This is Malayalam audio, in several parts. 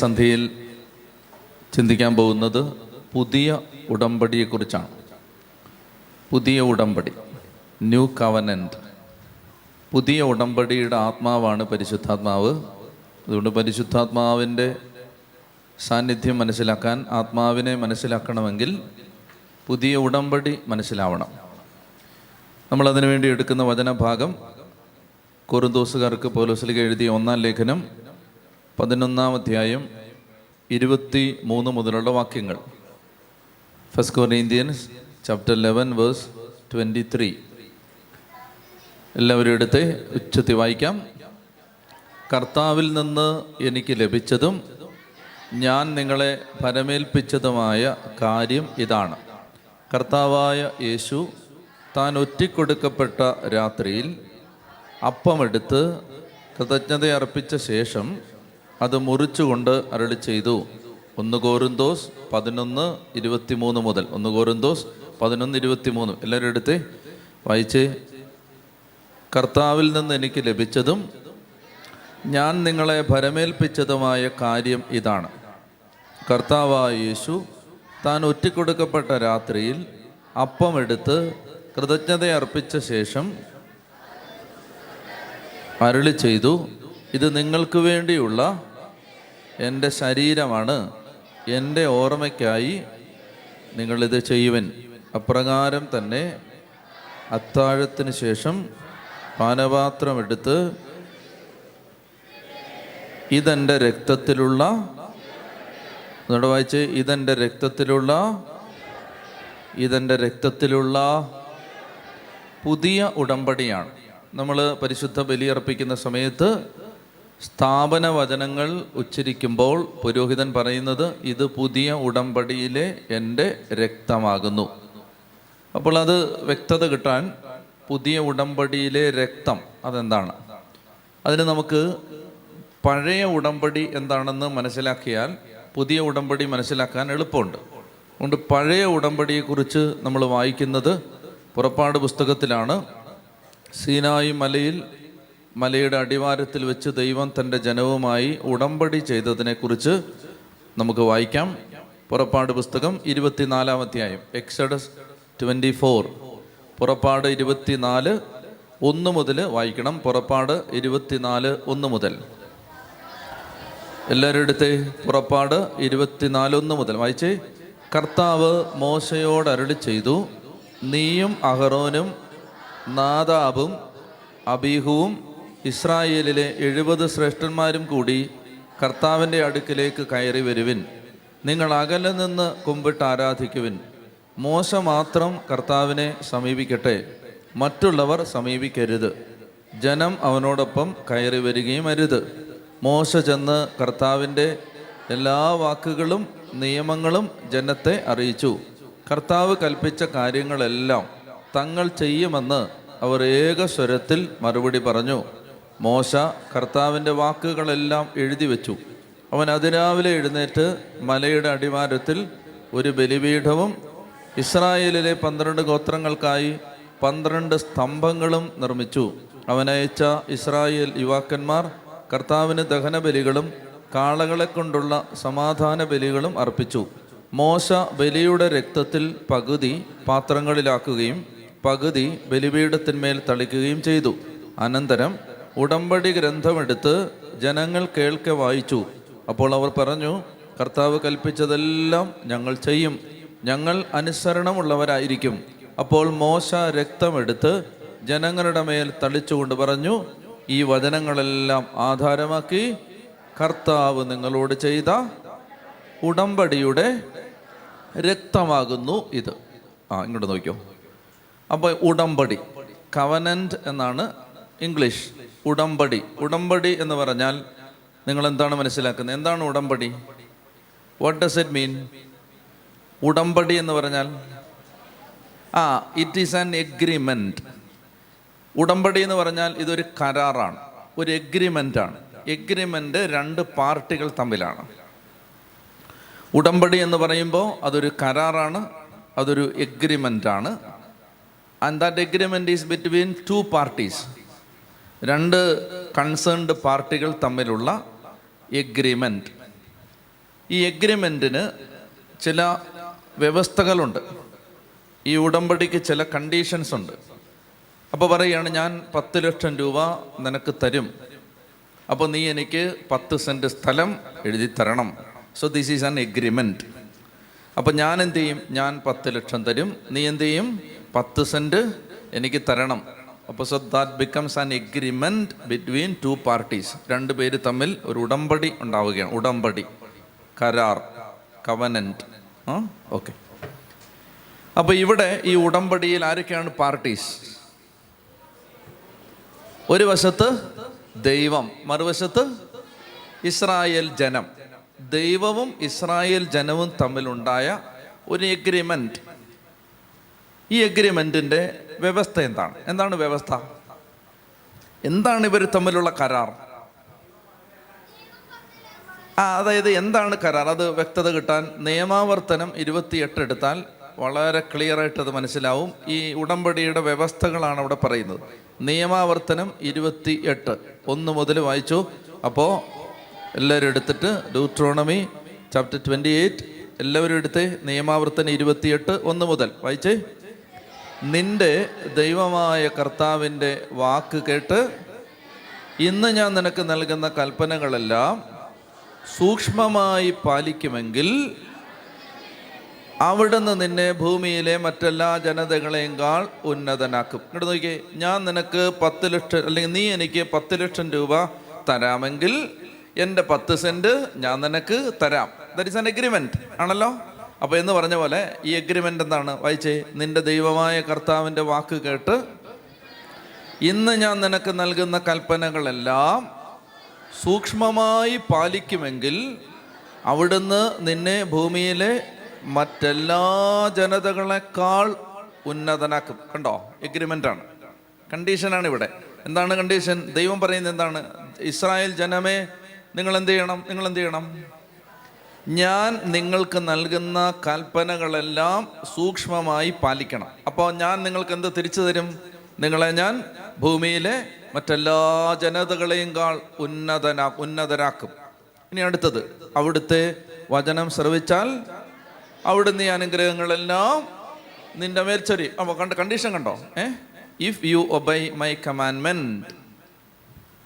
ഈ സന്ധ്യയിൽ ചിന്തിക്കാൻ പോകുന്നത് പുതിയ ഉടമ്പടിയെക്കുറിച്ചാണ്. പുതിയ ഉടമ്പടി. ന്യൂ കവനന്റ് പുതിയ ഉടമ്പടിയുടെ ആത്മാവാണ് പരിശുദ്ധാത്മാവ്. അതുകൊണ്ട് പരിശുദ്ധാത്മാവിന്റെ സാന്നിധ്യം മനസ്സിലാക്കാൻ ആത്മാവിനെ മനസ്സിലാക്കണമെങ്കിൽ പുതിയ ഉടമ്പടി മനസ്സിലാവണം. നമ്മളതിനു വേണ്ടി എടുക്കുന്ന വചനഭാഗം കുറുന്തോസുകാർക്ക് പോലോസിലേക്ക് എഴുതിയ ഒന്നാം ലേഖനം പതിനൊന്നാം അധ്യായം ഇരുപത്തി മൂന്ന് മുതലുള്ള വാക്യങ്ങൾ. First Indians chapter eleven verse twenty three എല്ലാവരും എടുത്ത് ഉച്ചത്തി വായിക്കാം. കർത്താവിൽ നിന്ന് എനിക്ക് ലഭിച്ചതും ഞാൻ നിങ്ങളെ പരമേൽപ്പിച്ചതുമായ കാര്യം ഇതാണ്. കർത്താവായ യേശു താൻ ഒറ്റിക്കൊടുക്കപ്പെട്ട രാത്രിയിൽ അപ്പമെടുത്ത് കൃതജ്ഞത അർപ്പിച്ച ശേഷം അത് മുറിച്ചുകൊണ്ട് അരളി ചെയ്തു. ഒന്ന് കോരുന്തോസ് പതിനൊന്ന് ഇരുപത്തിമൂന്ന് മുതൽ. ഒന്ന് കോരുന്തോസ് പതിനൊന്ന് ഇരുപത്തിമൂന്ന്. എല്ലാവരും എടുത്ത്. വായിച്ച്. കർത്താവിൽ നിന്ന് എനിക്ക് ലഭിച്ചതും ഞാൻ നിങ്ങളെ ഭരമേൽപ്പിച്ചതുമായ കാര്യം ഇതാണ്. കർത്താവായ യേശു താൻ ഒറ്റിക്കൊടുക്കപ്പെട്ട രാത്രിയിൽ അപ്പമെടുത്ത് കൃതജ്ഞത അർപ്പിച്ച ശേഷം അരളി ചെയ്തു. ഇത് നിങ്ങൾക്ക് വേണ്ടിയുള്ള എന്റെ ശരീരമാണ് എന്റെ ഓർമ്മയ്ക്കായി നിങ്ങളിത് ചെയ്യുവൻ. അപ്രകാരം തന്നെ അത്താഴത്തിന് ശേഷം പാനപാത്രമെടുത്ത് ഇതെന്റെ രക്തത്തിലുള്ള എന്നോട് വായിച്ച് ഇതെന്റെ രക്തത്തിലുള്ള ഇതെന്റെ രക്തത്തിലുള്ള പുതിയ ഉടമ്പടിയാണ്. നമ്മൾ പരിശുദ്ധ ബലിയർപ്പിക്കുന്ന സമയത്ത് സ്ഥാപന വചനങ്ങൾ ഉച്ചരിക്കുമ്പോൾ പുരോഹിതൻ പറയുന്നത് ഇത് പുതിയ ഉടമ്പടിയിലെ എന്റെ രക്തമാകുന്നു. അപ്പോൾ അത് വ്യക്തത കിട്ടാൻ പുതിയ ഉടമ്പടിയിലെ രക്തം അതെന്താണ്? അതിന് നമുക്ക് പഴയ ഉടമ്പടി എന്താണെന്ന് മനസ്സിലാക്കിയാൽ പുതിയ ഉടമ്പടി മനസ്സിലാക്കാൻ എളുപ്പമുണ്ട്. അതുകൊണ്ട് പഴയ ഉടമ്പടിയെക്കുറിച്ച് നമ്മൾ വായിക്കുന്നത് പുറപ്പാട് പുസ്തകത്തിലാണ്. സീനായി മലയിൽ മലയുടെ അടിവാരത്തിൽ വെച്ച് ദൈവം തന്റെ ജനവുമായി ഉടമ്പടി ചെയ്തതിനെക്കുറിച്ച് നമുക്ക് വായിക്കാം. പുറപ്പാട് പുസ്തകം ഇരുപത്തിനാലാം അധ്യായം എക്സഡസ് ട്വന്റി ഫോർ പുറപ്പാട് ഇരുപത്തിനാല് ഒന്ന് മുതൽ വായിക്കണം. പുറപ്പാട് ഇരുപത്തിനാല് ഒന്ന് മുതൽ. എല്ലാവരും എടുത്തേ പുറപ്പാട് ഇരുപത്തിനാലൊന്ന് മുതൽ വായിച്ചേ. കർത്താവ് മോശയോട് അരുളി ചെയ്തു നീയും അഹറോനും നാദാബും അബീഹുവും ഇസ്രായേലിലെ എഴുപത് ശ്രേഷ്ഠന്മാരും കൂടി കർത്താവിന്റെ അടുക്കിലേക്ക് കയറി വരുവിൻ. നിങ്ങൾ അകലെ നിന്ന് കുമ്പിട്ട് ആരാധിക്കുവിൻ. മോശ മാത്രം കർത്താവിനെ സമീപിക്കട്ടെ. മറ്റുള്ളവർ സമീപിക്കരുത്. ജനം അവനോടൊപ്പം കയറി വരികയും അരുത്. മോശ ചെന്ന് കർത്താവിന്റെ എല്ലാ വാക്കുകളും നിയമങ്ങളും ജനത്തെ അറിയിച്ചു. കർത്താവ് കൽപ്പിച്ച കാര്യങ്ങളെല്ലാം തങ്ങൾ ചെയ്യുമെന്ന് അവർ ഏക സ്വരത്തിൽ മറുപടി പറഞ്ഞു. മോശ കർത്താവിന്റെ വാക്കുകളെല്ലാം എഴുതി വെച്ചു. അവൻ അതിരാവിലെ എഴുന്നേറ്റ് മലയുടെ അടിവാരത്തിൽ ഒരു ബലിപീഠവും ഇസ്രായേലിലെ പന്ത്രണ്ട് ഗോത്രങ്ങൾക്കായി പന്ത്രണ്ട് സ്തംഭങ്ങളും നിർമ്മിച്ചു. അവനയച്ച ഇസ്രായേൽ യുവാക്കന്മാർ കർത്താവിന് ദഹനബലികളും കാളകളെ കൊണ്ടുള്ള സമാധാന ബലികളും അർപ്പിച്ചു. മോശ ബലിയുടെ രക്തത്തിൽ പകുതി പാത്രങ്ങളിലാക്കുകയും പകുതി ബലിപീഠത്തിന്മേൽ തളിക്കുകയും ചെയ്തു. അനന്തരം ഉടമ്പടി ഗ്രന്ഥമെടുത്ത് ജനങ്ങൾ കേൾക്കെ വായിച്ചു. അപ്പോൾ അവർ പറഞ്ഞു കർത്താവ് കൽപ്പിച്ചതെല്ലാം ഞങ്ങൾ ചെയ്യും. ഞങ്ങൾ അനുസരണമുള്ളവരായിരിക്കും. അപ്പോൾ മോശ രക്തമെടുത്ത് ജനങ്ങളുടെ മേൽ തളിച്ചുകൊണ്ട് പറഞ്ഞു ഈ വചനങ്ങളെല്ലാം ആധാരമാക്കി കർത്താവ് നിങ്ങളോട് ചെയ്ത ഉടമ്പടിയുടെ രക്തമാകുന്നു ഇത്. ആ ഇങ്ങോട്ട് നോക്കിയോ അപ്പോൾ ഉടമ്പടി കവനന്റ് എന്നാണ് ഇംഗ്ലീഷ്. ഉടമ്പടി. ഉടമ്പടി എന്ന് പറഞ്ഞാൽ നിങ്ങൾ എന്താണ് മനസ്സിലാക്കുന്നത്? എന്താണ് ഉടമ്പടി? വാട്ട് ഡസ് ഇറ്റ് മീൻ ഉടമ്പടി എന്ന് പറഞ്ഞാൽ ആ ഇറ്റ് ഈസ് ആൻ എഗ്രിമെന്റ് ഉടമ്പടി എന്ന് പറഞ്ഞാൽ ഇതൊരു കരാറാണ്. ഒരു എഗ്രിമെന്റ് ആണ്. എഗ്രിമെന്റ് രണ്ട് പാർട്ടികൾ തമ്മിലാണ്. ഉടമ്പടി എന്ന് പറയുമ്പോൾ അതൊരു കരാറാണ് അതൊരു എഗ്രിമെന്റ് ആണ്. And that agreement is between two parties രണ്ട് കൺസേൺഡ് പാർട്ടികൾ തമ്മിലുള്ള എഗ്രിമെന്റ് ഈ എഗ്രിമെന്റിന് ചില വ്യവസ്ഥകളുണ്ട്. ഈ ഉടമ്പടിക്ക് ചില കണ്ടീഷൻസ് ഉണ്ട്. അപ്പോൾ പറയുകയാണ് ഞാൻ പത്ത് ലക്ഷം രൂപ നിനക്ക് തരും. അപ്പോൾ നീ എനിക്ക് പത്ത് സെന്റ് സ്ഥലം എഴുതി തരണം. So this is an agreement അപ്പോൾ ഞാൻ എന്ത് ചെയ്യും? ഞാൻ പത്ത് ലക്ഷം തരും. നീ എന്ത് ചെയ്യും? പത്ത് സെന്റ് എനിക്ക് തരണം. അപ്പോൾ so that becomes an agreement between two parties രണ്ട് പേര് തമ്മിൽ ഒരു ഉടമ്പടി ഉണ്ടാവുകയാണ്. ഉടമ്പടി. കരാർ. കവനന്റ് ഓക്കെ അപ്പോൾ ഇവിടെ ഈ ഉടമ്പടിയിൽ ആരൊക്കെയാണ് പാർട്ടീസ് ഒരു വശത്ത് ദൈവം മറുവശത്ത് ഇസ്രായേൽ ജനം. ദൈവവും ഇസ്രായേൽ ജനവും തമ്മിലുണ്ടായ ഒരു എഗ്രിമെന്റ് ഈ അഗ്രിമെന്റിന്റെ വ്യവസ്ഥ എന്താണ്? എന്താണ് വ്യവസ്ഥ? എന്താണ് ഇവർ തമ്മിലുള്ള കരാർ? ആ അതായത് എന്താണ് കരാർ? അത് വ്യക്തത കിട്ടാൻ നിയമാവർത്തനം ഇരുപത്തിയെട്ട് എടുത്താൽ വളരെ ക്ലിയർ ആയിട്ട് അത് മനസ്സിലാവും. ഈ ഉടമ്പടിയുടെ വ്യവസ്ഥകളാണ് അവിടെ പറയുന്നത്. നിയമാവർത്തനം ഇരുപത്തി എട്ട് ഒന്ന് മുതൽ വായിച്ചു. അപ്പോൾ എല്ലാവരും എടുത്തിട്ട് ഡൂട്രോണമി ചാപ്റ്റർ ട്വന്റി എയ്റ്റ് എല്ലാവരും എടുത്ത് നിയമാവർത്തനം ഇരുപത്തിയെട്ട് ഒന്ന് മുതൽ. വായിച്ചേ. നിന്റെ ദൈവമായ കർത്താവിന്റെ വാക്ക് കേട്ട് ഇന്ന് ഞാൻ നിനക്ക് നൽകുന്ന കൽപ്പനകളെല്ലാം സൂക്ഷ്മമായി പാലിക്കുമെങ്കിൽ അവിടുന്ന് നിന്നെ ഭൂമിയിലെ മറ്റെല്ലാ ജനതകളെങ്കാൾ ഉന്നതനാക്കും. ഇങ്ങോട്ട് നോക്കിയേ ഞാൻ നിനക്ക് പത്ത് ലക്ഷം അല്ലെങ്കിൽ നീ എനിക്ക് പത്ത് ലക്ഷം രൂപ തരാമെങ്കിൽ എന്റെ പത്ത് സെന്റ് ഞാൻ നിനക്ക് തരാം. ദറ്റ് ഇസ് ആൻ എഗ്രിമെന്റ് ആണല്ലോ? അപ്പോൾ എന്ന് പറഞ്ഞ പോലെ ഈ എഗ്രിമെന്റ് എന്താണ്? വായിച്ചേ നിന്റെ ദൈവമായ കർത്താവിന്റെ വാക്ക് കേട്ട് ഇന്ന് ഞാൻ നിനക്ക് നൽകുന്ന കൽപ്പനകളെല്ലാം സൂക്ഷ്മമായി പാലിക്കുമെങ്കിൽ അവിടുന്ന് നിന്നെ ഭൂമിയിലെ മറ്റെല്ലാ ജനതകളെക്കാൾ ഉന്നതനാക്കും. കണ്ടോ? എഗ്രിമെന്റാണ് കണ്ടീഷനാണ് ഇവിടെ. എന്താണ് കണ്ടീഷൻ ദൈവം പറയുന്നത് എന്താണ്? ഇസ്രായേൽ ജനമേ നിങ്ങൾ എന്ത് ചെയ്യണം? നിങ്ങൾ എന്ത് ചെയ്യണം? ഞാൻ നിങ്ങൾക്ക് നൽകുന്ന കൽപ്പനകളെല്ലാം സൂക്ഷ്മമായി പാലിക്കണം. അപ്പോൾ ഞാൻ നിങ്ങൾക്ക് എന്ത് തിരിച്ചു തരും? നിങ്ങളെ ഞാൻ ഭൂമിയിലെ മറ്റെല്ലാ ജനതകളെയും കാൾ ഉന്നതനാ ഉന്നതരാക്കും. ഇനി അടുത്തത് അവിടുത്തെ വചനം ശ്രവിച്ചാൽ അവിടുന്ന് ഈ അനുഗ്രഹങ്ങളെല്ലാം നിന്റെ മേൽ ചൊരി. അപ്പോൾ കണ്ട കണ്ടീഷൻ കണ്ടോ? ഏ? If you obey my കമാൻമെന്റ്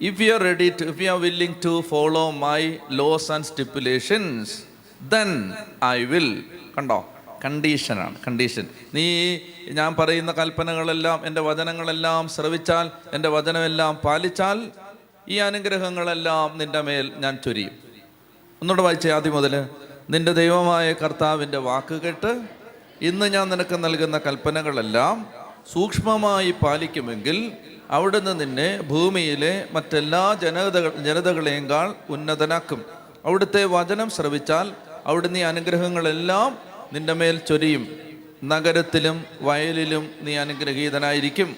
if you are ready to if you are willing to follow my laws and stipulations then I will കണ്ടോ? കണ്ടീഷനാണ് കണ്ടീഷൻ നീ ഞാൻ പറയുന്ന കൽപ്പനകളെല്ലാം എന്റെ വചനങ്ങളെല്ലാം ശ്രവിച്ചാൽ എന്റെ വചനമെല്ലാം പാലിച്ചാൽ ഈ അനുഗ്രഹങ്ങളെല്ലാം നിന്റെ മേൽ ഞാൻ ചൊരിയും. ഒന്നുകൂടെ വായിച്ചേ ആദ്യം മുതൽ നിന്റെ ദൈവമായ കർത്താവിന്റെ വാക്ക് കേട്ട് ഇന്ന് ഞാൻ നിനക്ക് നൽകുന്ന കൽപ്പനകളെല്ലാം സൂക്ഷ്മമായി പാലിക്കുമെങ്കിൽ അവിടുന്ന് നിന്നെ ഭൂമിയിലെ മറ്റെല്ലാ ജനതകൾ ജനതകളെയും ഉന്നതനാക്കും. അവിടുത്തെ വചനം ശ്രവിച്ചാൽ അവിടുന്ന് ഈ അനുഗ്രഹങ്ങളെല്ലാം നിന്റെ മേൽ ചൊരിയും. നഗരത്തിലും വയലിലും നീ അനുഗ്രഹീതനായിരിക്കും.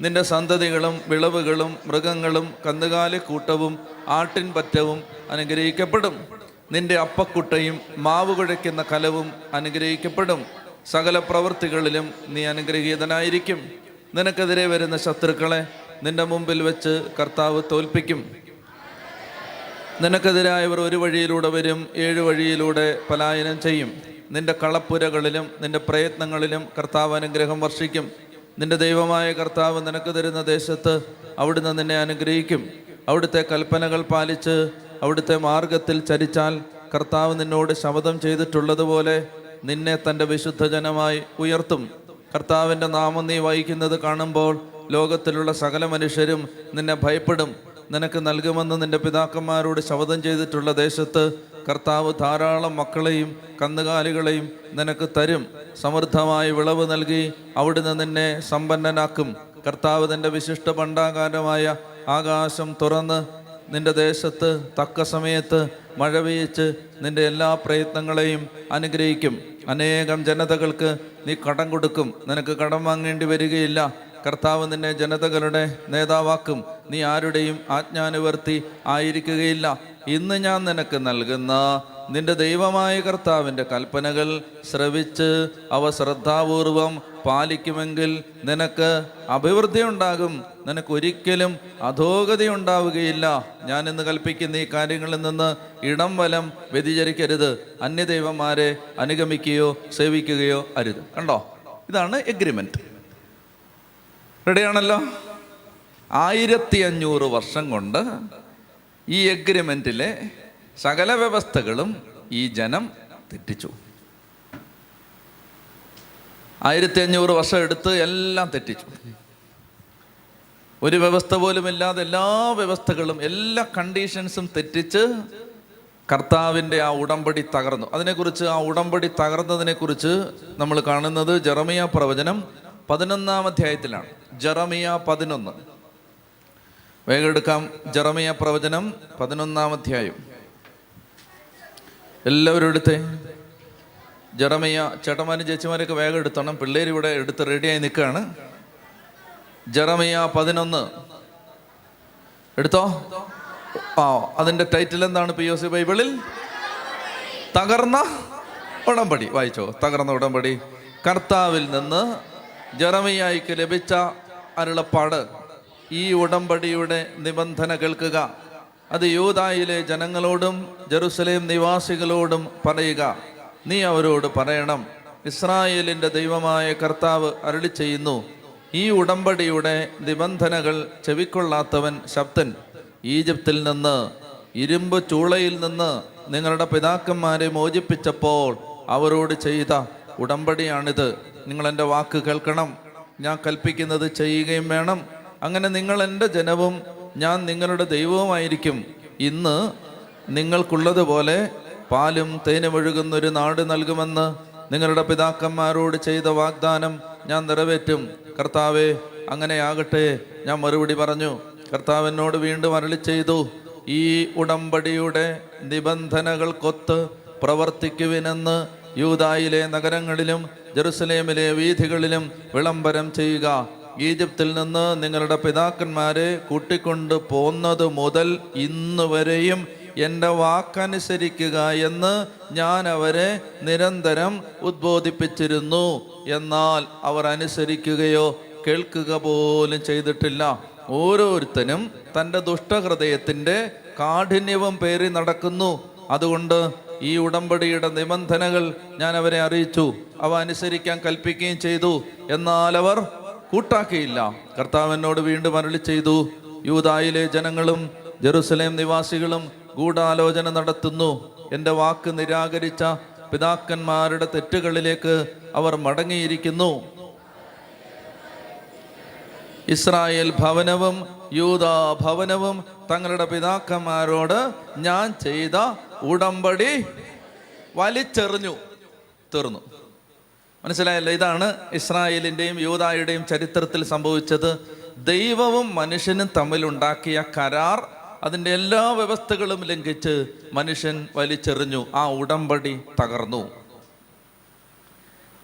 നിന്റെ സന്തതികളും വിളവുകളും മൃഗങ്ങളും കന്നുകാലിക്കൂട്ടവും ആട്ടിൻപറ്റവും അനുഗ്രഹിക്കപ്പെടും. നിന്റെ അപ്പക്കുട്ടയും മാവ് കുഴയ്ക്കുന്ന കലവും അനുഗ്രഹിക്കപ്പെടും. സകല പ്രവൃത്തികളിലും നീ അനുഗ്രഹീതനായിരിക്കും. നിനക്കെതിരെ വരുന്ന ശത്രുക്കളെ നിന്റെ മുമ്പിൽ വെച്ച് കർത്താവ് തോൽപ്പിക്കും. നിനക്കെതിരായവർ ഒരു വഴിയിലൂടെ വരും ഏഴ് വഴിയിലൂടെ പലായനം ചെയ്യും. നിന്റെ കളപ്പുരകളിലും നിന്റെ പ്രയത്നങ്ങളിലും കർത്താവ് അനുഗ്രഹം വർഷിക്കും. നിന്റെ ദൈവമായ കർത്താവ് നിനക്ക് തരുന്ന ദേശത്ത് അവിടുന്ന് നിന്നെ അനുഗ്രഹിക്കും. അവിടുത്തെ കൽപ്പനകൾ പാലിച്ച് അവിടുത്തെ മാർഗത്തിൽ ചരിച്ചാൽ കർത്താവ് നിന്നോട് ശപഥം ചെയ്തിട്ടുള്ളതുപോലെ നിന്നെ തന്റെ വിശുദ്ധജനമായി ഉയർത്തും. കർത്താവിന്റെ നാമം നീ വഹിക്കുന്നത് കാണുമ്പോൾ ലോകത്തിലുള്ള സകല മനുഷ്യരും നിന്നെ ഭയപ്പെടും. നിനക്ക് നൽകുമെന്ന് നിന്റെ പിതാക്കന്മാരോട് ശപഥം ചെയ്തിട്ടുള്ള ദേശത്ത് കർത്താവ് ധാരാളം മക്കളെയും കന്നുകാലികളെയും നിനക്ക് തരും. സമൃദ്ധമായി വിളവ് നൽകി അവിടുന്ന് നിന്നെ സമ്പന്നനാക്കും. കർത്താവ് തന്റെ വിശിഷ്ട ഭണ്ഡാകാരമായ ആകാശം തുറന്ന് നിന്റെ ദേശത്ത് തക്ക സമയത്ത് മഴ പെയ്ച്ച് നിന്റെ എല്ലാ പ്രയത്നങ്ങളെയും അനുഗ്രഹിക്കും. അനേകം ജനതകൾക്ക് നീ കടം കൊടുക്കും. നിനക്ക് കടം വാങ്ങേണ്ടി വരികയില്ല. കർത്താവ് നിന്നെ ജനതകളുടെ നേതാവാക്കും. നീ ആരുടെയും ആജ്ഞാനുവർത്തി ആയിരിക്കുകയില്ല. ഇന്ന് ഞാൻ നിനക്ക് നൽകുന്ന നിന്റെ ദൈവമായ കർത്താവിന്റെ കൽപ്പനകൾ ശ്രവിച്ച് അവ ശ്രദ്ധാപൂർവം പാലിക്കുമെങ്കിൽ നിനക്ക് അഭിവൃദ്ധി ഉണ്ടാകും. നിനക്ക് ഒരിക്കലും അധോഗതി ഉണ്ടാവുകയില്ല. ഞാൻ ഇന്ന് കൽപ്പിക്കുന്ന ഈ കാര്യങ്ങളിൽ നിന്ന് ഇടം വലം വ്യതിചരിക്കരുത്. അന്യദൈവന്മാരെ അനുഗമിക്കുകയോ സേവിക്കുകയോ അരുത്. കണ്ടോ? ഇതാണ് എഗ്രിമെന്റ് റെഡിയാണല്ലോ ആയിരത്തി അഞ്ഞൂറ് വർഷം കൊണ്ട് ഈ എഗ്രിമെന്റിലെ സകല വ്യവസ്ഥകളും ഈ ജനം തെറ്റിച്ചു. ആയിരത്തി അഞ്ഞൂറ് വർഷം എടുത്ത് എല്ലാം തെറ്റിച്ചു. ഒരു വ്യവസ്ഥ പോലും ഇല്ലാതെ എല്ലാ വ്യവസ്ഥകളും എല്ലാ കണ്ടീഷൻസും തെറ്റിച്ച് കർത്താവിന്റെ ആ ഉടമ്പടി തകർന്നു. അതിനെക്കുറിച്ച് ആ ഉടമ്പടി തകർന്നതിനെക്കുറിച്ച് നമ്മൾ കാണുന്നത് ജെറമിയ പ്രവചനം പതിനൊന്നാം അധ്യായത്തിലാണ്. ജറമിയ പതിനൊന്ന്. വേഗം എടുക്കാം. ജറമിയ പ്രവചനം പതിനൊന്നാം അധ്യായം. എല്ലാവരും എടുത്തേ. ജറമിയ ചേട്ടന്മാരും ചേച്ചിമാരൊക്കെ വേഗം എടുത്തോണം. പിള്ളേർ ഇവിടെ എടുത്ത് റെഡിയായി നിൽക്കുകയാണ്. ജറമിയ പതിനൊന്ന്. എടുത്തോ? ആ അതിന്റെ ടൈറ്റിൽ എന്താണ് പി ഒ സി ബൈബിളിൽ? തകർന്ന ഉടമ്പടി. വായിച്ചോ. തകർന്ന ഉടമ്പടി. കർത്താവിൽ നിന്ന് ജെറമിയായിക്ക് ലഭിച്ച അരുളപ്പാട് ഈ ഉടമ്പടിയുടെ നിബന്ധന കേൾക്കുക. അത് യൂതായിലെ ജനങ്ങളോടും ജെറുസലേം നിവാസികളോടും പറയുക. നീ അവരോട് പറയണം. ഇസ്രായേലിന്റെ ദൈവമായ കർത്താവ് അരളി ചെയ്യുന്നു. ഈ ഉടമ്പടിയുടെ നിബന്ധനകൾ ചെവിക്കൊള്ളാത്തവൻ ശബ്ദൻ. ഈജിപ്തിൽ നിന്ന് ഇരുമ്പ് ചൂളയിൽ നിന്ന് നിങ്ങളുടെ പിതാക്കന്മാരെ മോചിപ്പിച്ചപ്പോൾ അവരോട് ചെയ്ത ഉടമ്പടിയാണിത്. നിങ്ങൾ എന്റെ വാക്ക് കേൾക്കണം. ഞാൻ കൽപ്പിക്കുന്നത് ചെയ്യുകയും വേണം. അങ്ങനെ നിങ്ങൾ എന്റെ ജനവും ഞാൻ നിങ്ങളുടെ ദൈവവുമായിരിക്കും. ഇന്ന് നിങ്ങൾക്കുള്ളതുപോലെ പാലും തേനും ഒഴുകുന്ന ഒരു നാട് നൽകുമെന്ന് നിങ്ങളുടെ പിതാക്കന്മാരോട് ചെയ്ത വാഗ്ദാനം ഞാൻ നിറവേറ്റും. കർത്താവെ അങ്ങനെയാകട്ടെ ഞാൻ മറുപടി പറഞ്ഞു. കർത്താവിനോട് വീണ്ടും അരളി ചെയ്തു. ഈ ഉടമ്പടിയുടെ നിബന്ധനകൾക്കൊത്ത് പ്രവർത്തിക്കുവിനെന്ന് യൂതായിലെ നഗരങ്ങളിലും ജെറുസലേമിലെ വീഥികളിലും വിളംബരം ചെയ്യുക. ഈജിപ്തിൽ നിന്ന് നിങ്ങളുടെ പിതാക്കന്മാരെ കൂട്ടിക്കൊണ്ട് പോന്നത് മുതൽ ഇന്ന് വരെയും എന്റെ വാക്കനുസരിക്കുക എന്ന് ഞാൻ അവരെ നിരന്തരം ഉദ്ബോധിപ്പിച്ചിരുന്നു. എന്നാൽ അവർ അനുസരിക്കുകയോ കേൾക്കുക പോലും ചെയ്തിട്ടില്ല. ഓരോരുത്തനും തന്റെ ദുഷ്ടഹൃദയത്തിന്റെ കാഠിന്യവും പേറി നടക്കുന്നു. അതുകൊണ്ട് ഈ ഉടമ്പടിയുടെ നിബന്ധനകൾ ഞാൻ അവരെ അറിയിച്ചു. അവ അനുസരിക്കാൻ കൽപ്പിക്കുകയും ചെയ്തു. എന്നാൽ അവർ കൂട്ടാക്കിയില്ല. കർത്താവിനോട് വീണ്ടും അരളി ചെയ്തു. യൂതായിലെ ജനങ്ങളും ജെറുസലേം നിവാസികളും ഗൂഢാലോചന നടത്തുന്നു. എന്റെ വാക്ക് നിരാകരിച്ച പിതാക്കന്മാരുടെ തെറ്റുകളിലേക്ക് അവർ മടങ്ങിയിരിക്കുന്നു. ഇസ്രായേൽ ഭവനവും യൂത ഭവനവും തങ്ങളുടെ പിതാക്കന്മാരോട് ഞാൻ ചെയ്ത ഉടമ്പടി വലിച്ചെറിഞ്ഞു തീർന്നു. മനസ്സിലായല്ലോ? ഇതാണ് ഇസ്രായേലിന്റെയും യൂതായുടെയും ചരിത്രത്തിൽ സംഭവിച്ചത്. ദൈവവും മനുഷ്യനും തമ്മിലുണ്ടാക്കിയ കരാർ അതിന്റെ എല്ലാ വ്യവസ്ഥകളും ലംഘിച്ച് മനുഷ്യൻ വലിച്ചെറിഞ്ഞു. ആ ഉടമ്പടി തകർന്നു.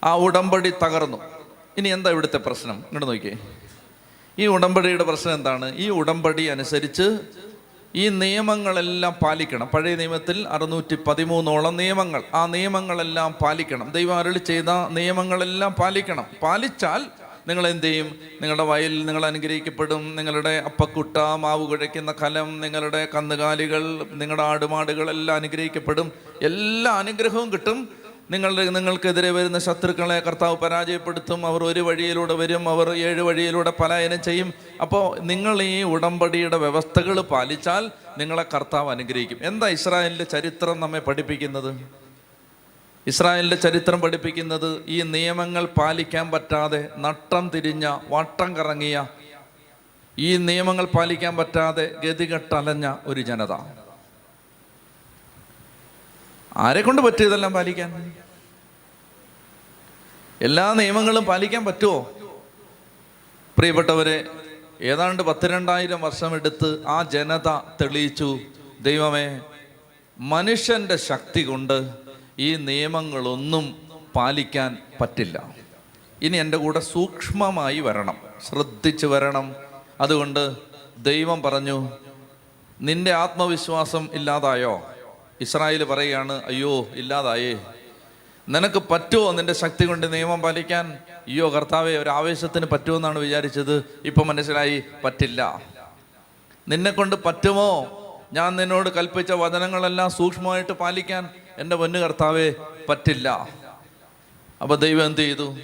ആ ഉടമ്പടി തകർന്നു. ഇനി എന്താ ഇവിടുത്തെ പ്രശ്നം? ഇങ്ങോട്ട് നോക്കിയേ. ഈ ഉടമ്പടിയുടെ പ്രശ്നം എന്താണ്? ഈ ഉടമ്പടി അനുസരിച്ച് ഈ നിയമങ്ങളെല്ലാം പാലിക്കണം. പഴയ നിയമത്തിൽ അറുന്നൂറ്റി പതിമൂന്നോളം നിയമങ്ങൾ. ആ നിയമങ്ങളെല്ലാം പാലിക്കണം. ദൈവം അരളി ചെയ്ത നിയമങ്ങളെല്ലാം പാലിക്കണം. പാലിച്ചാൽ നിങ്ങൾ എന്ത് ചെയ്യും നിങ്ങളുടെ വയൽ നിങ്ങൾ അനുഗ്രഹിക്കപ്പെടും. നിങ്ങളുടെ അപ്പക്കുട്ട മാവ് കുഴയ്ക്കുന്ന കലം നിങ്ങളുടെ കന്നുകാലികൾ നിങ്ങളുടെ ആടുമാടുകളെല്ലാം അനുഗ്രഹിക്കപ്പെടും. എല്ലാ അനുഗ്രഹവും കിട്ടും. നിങ്ങളുടെ നിങ്ങൾക്കെതിരെ വരുന്ന ശത്രുക്കളെ കർത്താവ് പരാജയപ്പെടുത്തും. അവർ ഒരു വഴിയിലൂടെ വരും. അവർ ഏഴ് വഴിയിലൂടെ പലായനം ചെയ്യും. അപ്പോൾ നിങ്ങൾ ഈ ഉടമ്പടിയുടെ വ്യവസ്ഥകൾ പാലിച്ചാൽ നിങ്ങളെ കർത്താവ് അനുഗ്രഹിക്കും. എന്താ ഇസ്രായേലിന്റെ ചരിത്രം നമ്മെ പഠിപ്പിക്കുന്നത്? ഇസ്രായേലിന്റെ ചരിത്രം പഠിപ്പിക്കുന്നത് ഈ നിയമങ്ങൾ പാലിക്കാൻ പറ്റാതെ നട്ടം തിരിഞ്ഞ വട്ടം കറങ്ങിയ ഈ നിയമങ്ങൾ പാലിക്കാൻ പറ്റാതെ ഗതികെട്ടലഞ്ഞ ഒരു ജനത. ആരെ കൊണ്ട് പറ്റിയതെല്ലാം പാലിക്കാൻ? എല്ലാ നിയമങ്ങളും പാലിക്കാൻ പറ്റുമോ? പ്രിയപ്പെട്ടവരെ ഏതാണ്ട് പത്തിരണ്ടായിരം വർഷമെടുത്ത് ആ ജനത തെളിയിച്ചു ദൈവമേ മനുഷ്യന്റെ ശക്തി കൊണ്ട് ഈ നിയമങ്ങളൊന്നും പാലിക്കാൻ പറ്റില്ല. ഇനി എന്റെ കൂടെ സൂക്ഷ്മമായി വരണം ശ്രദ്ധിച്ച് വരണം. അതുകൊണ്ട് ദൈവം പറഞ്ഞു നിന്റെ ആത്മവിശ്വാസം ഇല്ലാതായോ? ഇസ്രായേൽ പറയുകയാണ് അയ്യോ ഇല്ലാതായേ. നിനക്ക് പറ്റുമോ നിന്റെ ശക്തി കൊണ്ട് നിയമം പാലിക്കാൻ? അയ്യോ കർത്താവെ ഒരു ആവേശത്തിന് പറ്റുമെന്നാണ് വിചാരിച്ചത്. ഇപ്പം മനസ്സിലായി പറ്റില്ല. നിന്നെ കൊണ്ട് പറ്റുമോ? ഞാൻ നിന്നോട് കൽപ്പിച്ച വചനങ്ങളെല്ലാം സൂക്ഷ്മമായിട്ട് പാലിക്കാൻ എന്റെ പൊന്നു കർത്താവെ പറ്റില്ല. അപ്പൊ ദൈവം എന്ത് ചെയ്തു?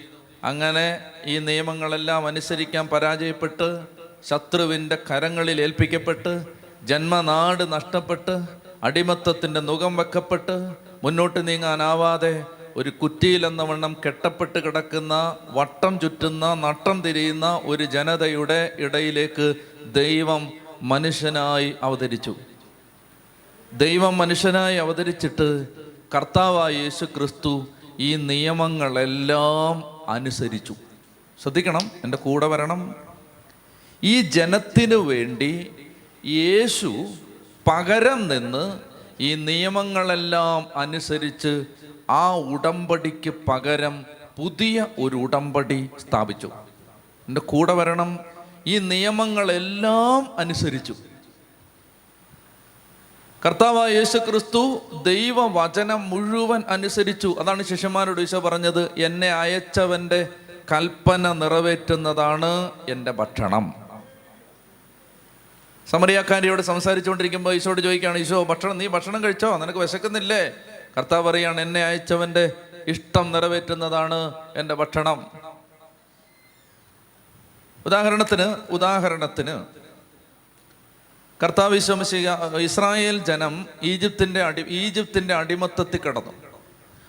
അങ്ങനെ ഈ നിയമങ്ങളെല്ലാം അനുസരിക്കാൻ പരാജയപ്പെട്ട് ശത്രുവിന്റെ കരങ്ങളിൽ ഏൽപ്പിക്കപ്പെട്ട് ജന്മനാട് നഷ്ടപ്പെട്ട് അടിമത്തത്തിന്റെ മുഖം വെക്കപ്പെട്ട് മുന്നോട്ട് നീങ്ങാനാവാതെ ഒരു കുറ്റിയിലെന്ന വണ്ണം കെട്ടപ്പെട്ട് കിടക്കുന്ന വട്ടം ചുറ്റുന്ന നട്ടം തിരിയുന്ന ഒരു ജനതയുടെ ഇടയിലേക്ക് ദൈവം മനുഷ്യനായി അവതരിച്ചു. ദൈവം മനുഷ്യനായി അവതരിച്ചിട്ട് കർത്താവായ യേശു ക്രിസ്തു ഈ നിയമങ്ങളെല്ലാം അനുസരിച്ചു. ശ്രദ്ധിക്കണം എന്റെ കൂടെ വരണം. ഈ ജനത്തിനു വേണ്ടി യേശു പകരം നിന്ന് ഈ നിയമങ്ങളെല്ലാം അനുസരിച്ച് ആ ഉടമ്പടിക്ക് പകരം പുതിയ ഒരു ഉടമ്പടി സ്ഥാപിച്ചു. എന്റെ കൂടെ വരണം. ഈ നിയമങ്ങളെല്ലാം അനുസരിച്ചു. കർത്താവായ യേശു ക്രിസ്തു ദൈവവചനം മുഴുവൻ അനുസരിച്ചു. അതാണ് ശിഷ്യന്മാരോട് ഈശോ പറഞ്ഞത് എന്നെ അയച്ചവന്റെ കൽപ്പന നിറവേറ്റുന്നതാണ് എന്റെ ഭക്ഷണം. സമറിയാക്കാരിയോട് സംസാരിച്ചുകൊണ്ടിരിക്കുമ്പോൾ ഈശോട് ചോദിക്കുകയാണ് ഈശോ ഭക്ഷണം നീ ഭക്ഷണം കഴിച്ചോ? നിനക്ക് വിശക്കുന്നില്ലേ? കർത്താവ് പറയാണ് എന്നെ അയച്ചവന്റെ ഇഷ്ടം നിറവേറ്റുന്നതാണ് എന്റെ ഭക്ഷണം. ഉദാഹരണത്തിന് ഉദാഹരണത്തിന് കർത്താവ് ഈശോ ഇസ്രായേൽ ജനം ഈജിപ്തിന്റെ അടി ഈജിപ്തിന്റെ അടിമത്തത്തിൽ കിടന്നു.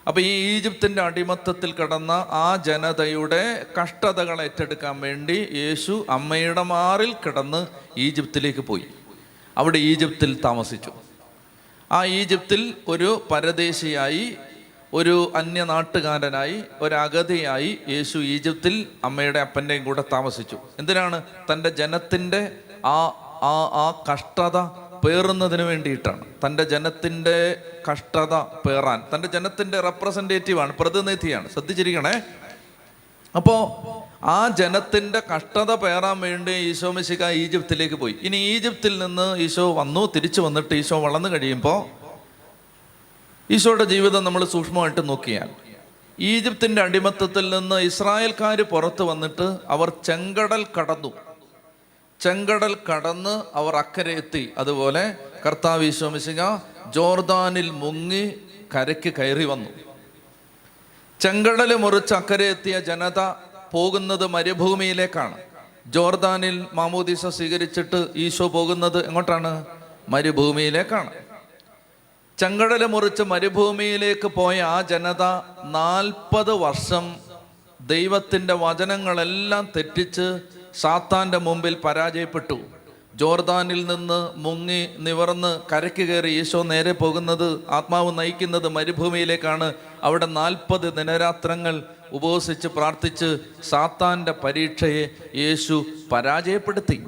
അപ്പോൾ ഈ ഈജിപ്തിന്റെ അടിമത്തത്തിൽ കിടന്ന ആ ജനതയുടെ കഷ്ടതകൾ ഏറ്റെടുക്കാൻ വേണ്ടി യേശു അമ്മയുടെ മാറിൽ കിടന്ന് ഈജിപ്തിലേക്ക് പോയി. അവിടെ ഈജിപ്തിൽ താമസിച്ചു. ആ ഈജിപ്തിൽ ഒരു പരദേശിയായി ഒരു അന്യനാട്ടുകാരനായി ഒരഗതിയായി യേശു ഈജിപ്തിൽ അമ്മയുടെ അപ്പന്റെയും കൂടെ താമസിച്ചു. എന്തിനാണ്? തന്റെ ജനത്തിന്റെ ആ ആ കഷ്ടത പേറുന്നതിന് വേണ്ടിയിട്ടാണ്. തന്റെ ജനത്തിന്റെ കഷ്ടത പേറാൻ തന്റെ ജനത്തിന്റെ റെപ്രസെന്റേറ്റീവാണ് പ്രതിനിധിയാണ്. ശ്രദ്ധിച്ചിരിക്കണേ. അപ്പോൾ ആ ജനത്തിന്റെ കഷ്ടത പേറാൻ വേണ്ടി ഈശോ മിശിക ഈജിപ്തിലേക്ക് പോയി. ഇനി ഈജിപ്തിൽ നിന്ന് ഈശോ വന്നു തിരിച്ചു വന്നിട്ട് ഈശോ വളർന്നു കഴിയുമ്പോൾ ഈശോയുടെ ജീവിതം നമ്മൾ സൂക്ഷ്മമായിട്ട് നോക്കിയാൽ ഈജിപ്തിന്റെ അടിമത്തത്തിൽ നിന്ന് ഇസ്രായേൽക്കാർ പുറത്ത് വന്നിട്ട് അവർ ചെങ്കടൽ കടന്നു. ചെങ്കടൽ കടന്ന് അവർ അക്കരെ എത്തി. അതുപോലെ കർത്താവ് ഈശോമിശിക ജോർദാനിൽ മുങ്ങി കരയ്ക്ക് കയറി വന്നു. ചെങ്കടൽ മുറിച്ച് അക്കരെ എത്തിയ ജനത പോകുന്നത് മരുഭൂമിയിലേക്കാണ്. ജോർദാനിൽ മാമോദീസ സ്വീകരിച്ചിട്ട് ഈശോ പോകുന്നത് എങ്ങോട്ടാണ്? മരുഭൂമിയിലേക്കാണ്. ചെങ്കടൽ മുറിച്ച് മരുഭൂമിയിലേക്ക് പോയ ആ ജനത നാൽപ്പത് വർഷം ദൈവത്തിന്റെ വചനങ്ങളെല്ലാം തെറ്റിച്ച് സാത്താന്റെ മുമ്പിൽ പരാജയപ്പെട്ടു. ജോർദാനിൽ നിന്ന് മുങ്ങി നിവർന്ന് കരയ്ക്ക് കയറി ഈശോ നേരെ പോകുന്നത് ആത്മാവ് നയിക്കുന്നത് മരുഭൂമിയിലേക്കാണ്. അവിടെ നാൽപ്പത് ദിനരാത്രങ്ങൾ ഉപവസിച്ച് പ്രാർത്ഥിച്ച് സാത്താന്റെ പരീക്ഷയെ യേശു പരാജയപ്പെടുത്തി.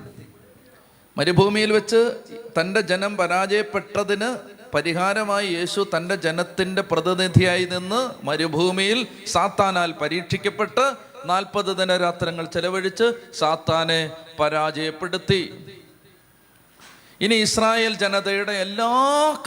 മരുഭൂമിയിൽ വെച്ച് തന്റെ ജനം പരാജയപ്പെട്ടതിന് പരിഹാരമായി യേശു തന്റെ ജനത്തിന്റെ പ്രതിനിധിയായി നിന്ന് മരുഭൂമിയിൽ സാത്താനാൽ പരീക്ഷിക്കപ്പെട്ട് നാൽപ്പത് ദിനരാത്രങ്ങൾ ചെലവഴിച്ച് സാത്താനെ പരാജയപ്പെടുത്തി. ഇനി ഇസ്രായേൽ ജനതയുടെ എല്ലാ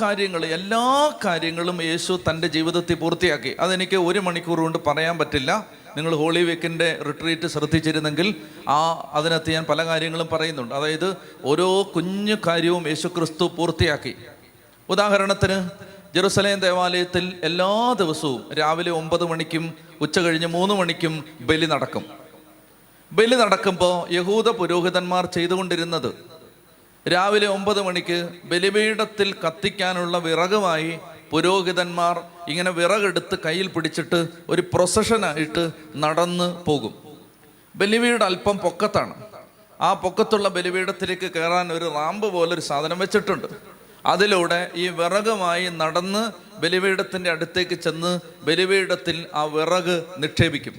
കാര്യങ്ങളും എല്ലാ കാര്യങ്ങളും യേശു തന്റെ ജീവിതത്തിൽ പൂർത്തിയാക്കി. അതെനിക്ക് ഒരു മണിക്കൂർ കൊണ്ട് പറയാൻ പറ്റില്ല. നിങ്ങൾ ഹോളി വീക്കിന്റെ റിട്രീറ്റ് ശ്രദ്ധിച്ചിരുന്നെങ്കിൽ ആ അതിനകത്ത് ഞാൻ പല കാര്യങ്ങളും പറയുന്നുണ്ട്. അതായത് ഓരോ കുഞ്ഞു കാര്യവും യേശു ക്രിസ്തു പൂർത്തിയാക്കി. ഉദാഹരണത്തിന് ജെറുസലേം ദേവാലയത്തിൽ എല്ലാ ദിവസവും രാവിലെ ഒമ്പത് മണിക്കും ഉച്ച കഴിഞ്ഞ് മൂന്ന് മണിക്കും ബലി നടക്കും. ബലി നടക്കുമ്പോൾ യഹൂദ പുരോഹിതന്മാർ ചെയ്തുകൊണ്ടിരുന്നത് രാവിലെ ഒമ്പത് മണിക്ക് ബലിപീഠത്തിൽ കത്തിക്കാനുള്ള വിറകുമായി പുരോഹിതന്മാർ ഇങ്ങനെ വിറകെടുത്ത് കയ്യിൽ പിടിച്ചിട്ട് ഒരു പ്രൊസഷനായിട്ട് നടന്ന് പോകും. ബലിവീട് അല്പം പൊക്കത്താണ്. ആ പൊക്കത്തുള്ള ബലിപീഠത്തിലേക്ക് കയറാൻ ഒരു റാമ്പ് പോലെ ഒരു സാധനം വെച്ചിട്ടുണ്ട്. അതിലൂടെ ഈ വിറകുമായി നടന്ന് ബലിപീഠത്തിന്റെ അടുത്തേക്ക് ചെന്ന് ബലിപീഠത്തിൽ ആ വിറക് നിക്ഷേപിക്കും.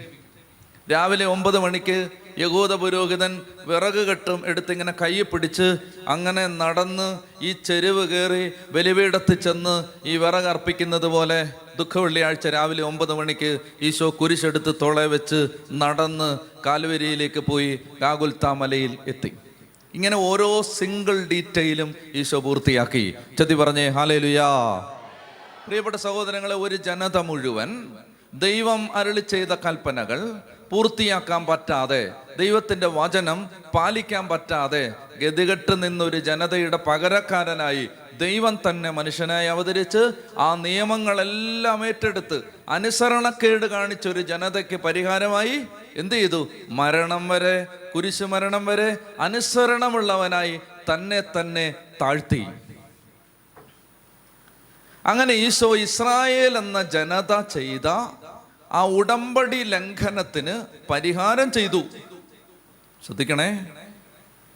രാവിലെ ഒമ്പത് മണിക്ക് യഹൂദ പുരോഹിതൻ വിറക് കെട്ടും എടുത്തിങ്ങനെ കൈ പിടിച്ച് അങ്ങനെ നടന്ന് ഈ ചെരുവ് കയറി ബലിപീഠത്തിൽ ചെന്ന് ഈ വിറക് അർപ്പിക്കുന്നത് പോലെ ദുഃഖ വെള്ളിയാഴ്ച രാവിലെ ഒമ്പത് മണിക്ക് ഈശോ കുരിശെടുത്ത് തോളെ വെച്ച് നടന്ന് കാൽവരിയിലേക്ക് പോയി കാകുൽത്താമലയിൽ എത്തി. ഇങ്ങനെ ഓരോ സിംഗിൾ ഡീറ്റെയിലും ഈശോ പൂർത്തിയാക്കി. ചതി പറഞ്ഞേ ഹാലേ ലുയാ പ്രിയപ്പെട്ട സഹോദരങ്ങളെ ഒരു ജനത മുഴുവൻ ദൈവം അരളി ചെയ്ത കൽപ്പനകൾ പൂർത്തിയാക്കാൻ പറ്റാതെ ദൈവത്തിന്റെ വചനം പാലിക്കാൻ പറ്റാതെ ഗതികെട്ട് നിന്നൊരു ജനതയുടെ പകരക്കാരനായി ദൈവം തന്നെ മനുഷ്യനായി അവതരിച്ച് ആ നിയമങ്ങളെല്ലാം ഏറ്റെടുത്ത് അനുസരണക്കേട് കാണിച്ച ഒരു ജനതയ്ക്ക് പരിഹാരമായി എന്ത് ചെയ്തു? മരണം വരെ കുരിശു മരണം വരെ അനുസരണമുള്ളവനായി തന്നെ തന്നെ താഴ്ത്തി. അങ്ങനെ ഈശോ ഇസ്രായേൽ എന്ന ജനത ചെയ്ത ആ ഉടമ്പടി ലംഘനത്തിന് പരിഹാരം ചെയ്തു. ശ്രദ്ധിക്കണേ.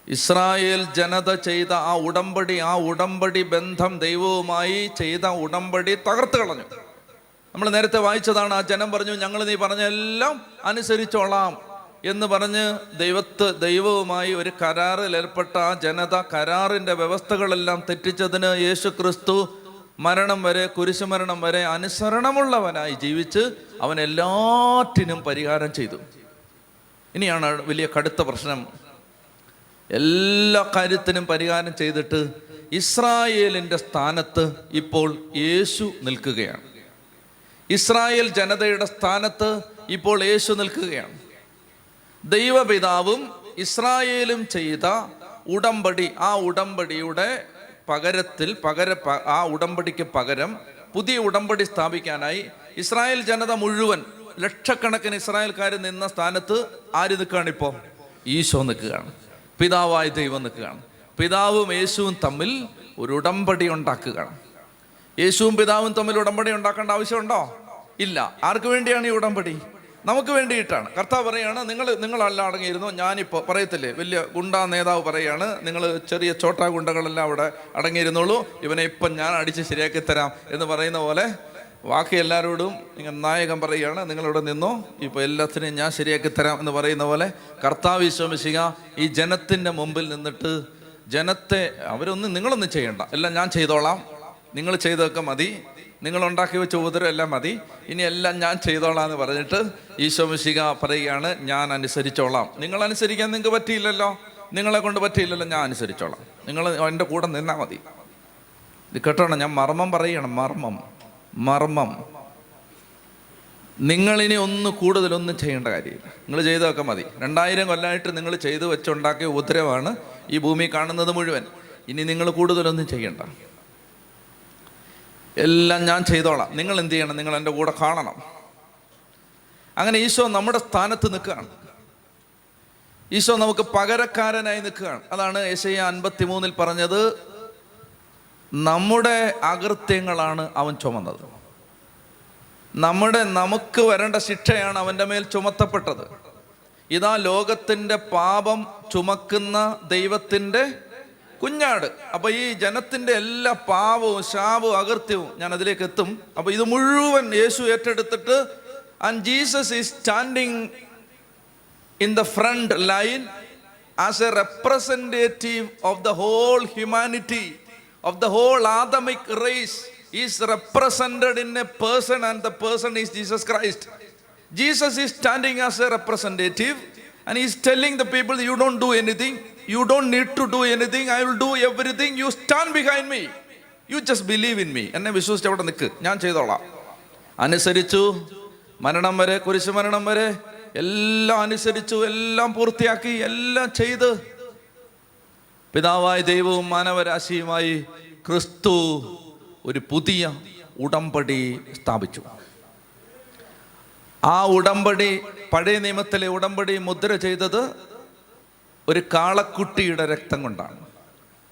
ഇസ്രായേൽ ജനത ചെയ്ത ആ ഉടമ്പടി ആ ഉടമ്പടി ബന്ധം ദൈവവുമായി ചെയ്ത ഉടമ്പടി തകർത്ത് കളഞ്ഞു. നമ്മൾ നേരത്തെ വായിച്ചതാണ് ആ ജനം പറഞ്ഞു ഞങ്ങൾ നീ പറഞ്ഞ എല്ലാം അനുസരിച്ചോളാം എന്ന് പറഞ്ഞ് ദൈവത്ത് ദൈവവുമായി ഒരു കരാറിൽ ഏർപ്പെട്ട ആ ജനത കരാറിന്റെ വ്യവസ്ഥകളെല്ലാം തെറ്റിച്ചതിന് യേശു ക്രിസ്തു മരണം വരെ കുരിശുമരണം വരെ അനുസരണമുള്ളവനായി ജീവിച്ച് അവൻ എല്ലാറ്റിനും പരിഹാരം ചെയ്തു. ഇനിയാണ് വലിയ കടുത്ത പ്രശ്നം. എല്ലാ കാര്യത്തിനും പരിഹാരം ചെയ്തിട്ട് ഇസ്രായേലിന്റെ സ്ഥാനത്ത് ഇപ്പോൾ യേശു നിൽക്കുകയാണ്. ഇസ്രായേൽ ജനതയുടെ സ്ഥാനത്ത് ഇപ്പോൾ യേശു നിൽക്കുകയാണ്. ദൈവപിതാവും ഇസ്രായേലും ചെയ്ത ഉടമ്പടി ആ ഉടമ്പടിയുടെ പകരത്തിൽ പകര ആ ഉടമ്പടിക്ക് പകരം പുതിയ ഉടമ്പടി സ്ഥാപിക്കാനായി ഇസ്രായേൽ ജനത മുഴുവൻ ലക്ഷക്കണക്കിന് ഇസ്രായേൽക്കാർ നിന്ന സ്ഥാനത്ത് ആര് നിൽക്കുകയാണ് ഇപ്പോൾ ഈശോ നിൽക്കുകയാണ്. പിതാവായ ദൈവം നിൽക്കുകയാണ്. പിതാവും യേശുവും തമ്മിൽ ഒരു ഉടമ്പടി ഉണ്ടാക്കുകയാണ്. യേശുവും പിതാവും തമ്മിൽ ഉടമ്പടി ഉണ്ടാക്കേണ്ട ആവശ്യമുണ്ടോ? ഇല്ല. ആർക്ക് വേണ്ടിയാണ് ഈ ഉടമ്പടി? നമുക്ക് വേണ്ടിയിട്ടാണ്. കർത്താവ് പറയാണ് നിങ്ങൾ നിങ്ങളല്ല അടങ്ങിയിരുന്നു? ഞാനിപ്പോൾ പറയത്തില്ലേ? വലിയ ഗുണ്ടാ നേതാവ് പറയാണ് നിങ്ങൾ ചെറിയ ചോട്ടാ ഗുണ്ടകളെല്ലാം അവിടെ അടങ്ങിയിരുന്നുള്ളൂ ഇവനെ ഇപ്പം ഞാൻ അടിച്ച് ശരിയാക്കി തരാം എന്ന് പറയുന്ന പോലെ ബാക്കി എല്ലാവരോടും നിങ്ങൾ നായകൻ പറയുകയാണ്. നിങ്ങളിവിടെ നിന്നോ? ഇപ്പോൾ എല്ലാത്തിനെയും ഞാൻ ശരിയാക്കി തരാം എന്ന് പറയുന്ന പോലെ കർത്താവ് വിശ്വമിശിക ഈ ജനത്തിന്റെ മുമ്പിൽ നിന്നിട്ട് ജനത്തെ അവരൊന്നും നിങ്ങളൊന്നും ചെയ്യണ്ട. എല്ലാം ഞാൻ ചെയ്തോളാം. നിങ്ങൾ ചെയ്തൊക്കെ മതി. നിങ്ങൾ ഉണ്ടാക്കി വെച്ച ഉപദ്രവം എല്ലാം മതി. ഇനി എല്ലാം ഞാൻ ചെയ്തോളാം എന്ന് പറഞ്ഞിട്ട് ഈശോമിശിക പറയുകയാണ് ഞാൻ അനുസരിച്ചോളാം. നിങ്ങൾ അനുസരിക്കാൻ നിങ്ങൾക്ക് പറ്റിയില്ലല്ലോ. നിങ്ങളെ കൊണ്ട് പറ്റിയില്ലല്ലോ ഞാൻ അനുസരിച്ചോളാം. നിങ്ങൾ എന്റെ കൂടെ നിന്നാൽ മതി. ഇത് കേട്ടോണം? ഞാൻ മർമ്മം പറയണം മർമ്മം. മർമ്മം. നിങ്ങളിനി ഒന്ന് കൂടുതലൊന്നും ചെയ്യേണ്ട കാര്യമില്ല. നിങ്ങൾ ചെയ്തതൊക്കെ മതി. രണ്ടായിരം കൊല്ലമായിട്ട് നിങ്ങൾ ചെയ്തു വെച്ചുണ്ടാക്കിയ ഉപദ്രവമാണ് ഈ ഭൂമി കാണുന്നത് മുഴുവൻ. ഇനി നിങ്ങൾ കൂടുതലൊന്നും ചെയ്യണ്ട. എല്ലാം ഞാൻ ചെയ്തോളാം. നിങ്ങൾ എന്ത് ചെയ്യണം? നിങ്ങൾ എന്റെ കൂടെ കാണണം. അങ്ങനെ ഈശോ നമ്മുടെ സ്ഥാനത്ത് നിൽക്കുകയാണ്. ഈശോ നമുക്ക് പകരക്കാരനായി നിൽക്കുകയാണ്. അതാണ് യേശയ്യ അൻപത്തി മൂന്നിൽ പറഞ്ഞത് നമ്മുടെ അകൃത്യങ്ങളാണ് അവൻ ചുമന്നത്. നമ്മുടെ നമുക്ക് വരേണ്ട ശിക്ഷയാണ് അവന്റെ മേൽ ചുമത്തപ്പെട്ടത്. ഇതാ ലോകത്തിന്റെ പാപം ചുമക്കുന്ന ദൈവത്തിന്റെ കുഞ്ഞാട്. അപ്പോൾ ഈ ജനത്തിന്റെ എല്ലാ പാവവും ശാപവും അകൃത്യവും ഞാൻ അതിലേക്ക് എത്തും. അപ്പോൾ ഇത് മുഴുവൻ യേശു ഏറ്റെടുത്തിട്ട് and Jesus is standing in the front line as a representative of the whole humanity, of the whole Adamic race, is represented in a person, and the person is Jesus Christ. Jesus is standing as a representative and he's telling the people, You don't do anything, you don't need to do anything, I will do everything, you stand behind me. You just believe in me. എന്നെ വിശ്വസിച്ച് അവിടെ നിൽക്ക് ഞാൻ ചെയ്തോളാം അനുസരിച്ചു മരണം വരെ കുരിശു മരണം വരെ എല്ലാം അനുസരിച്ചു എല്ലാം പൂർത്തിയാക്കി എല്ലാം ചെയ്ത് പിതാവായ ദൈവവും മാനവരാശിയുമായി ക്രിസ്തു ഒരു പുതിയ ഉടമ്പടി സ്ഥാപിച്ചു. ആ ഉടമ്പടി പഴയ നിയമത്തിലെ ഉടമ്പടി മുദ്ര ചെയ്തത് ഒരു കാളക്കുട്ടിയുടെ രക്തം കൊണ്ടാണ്.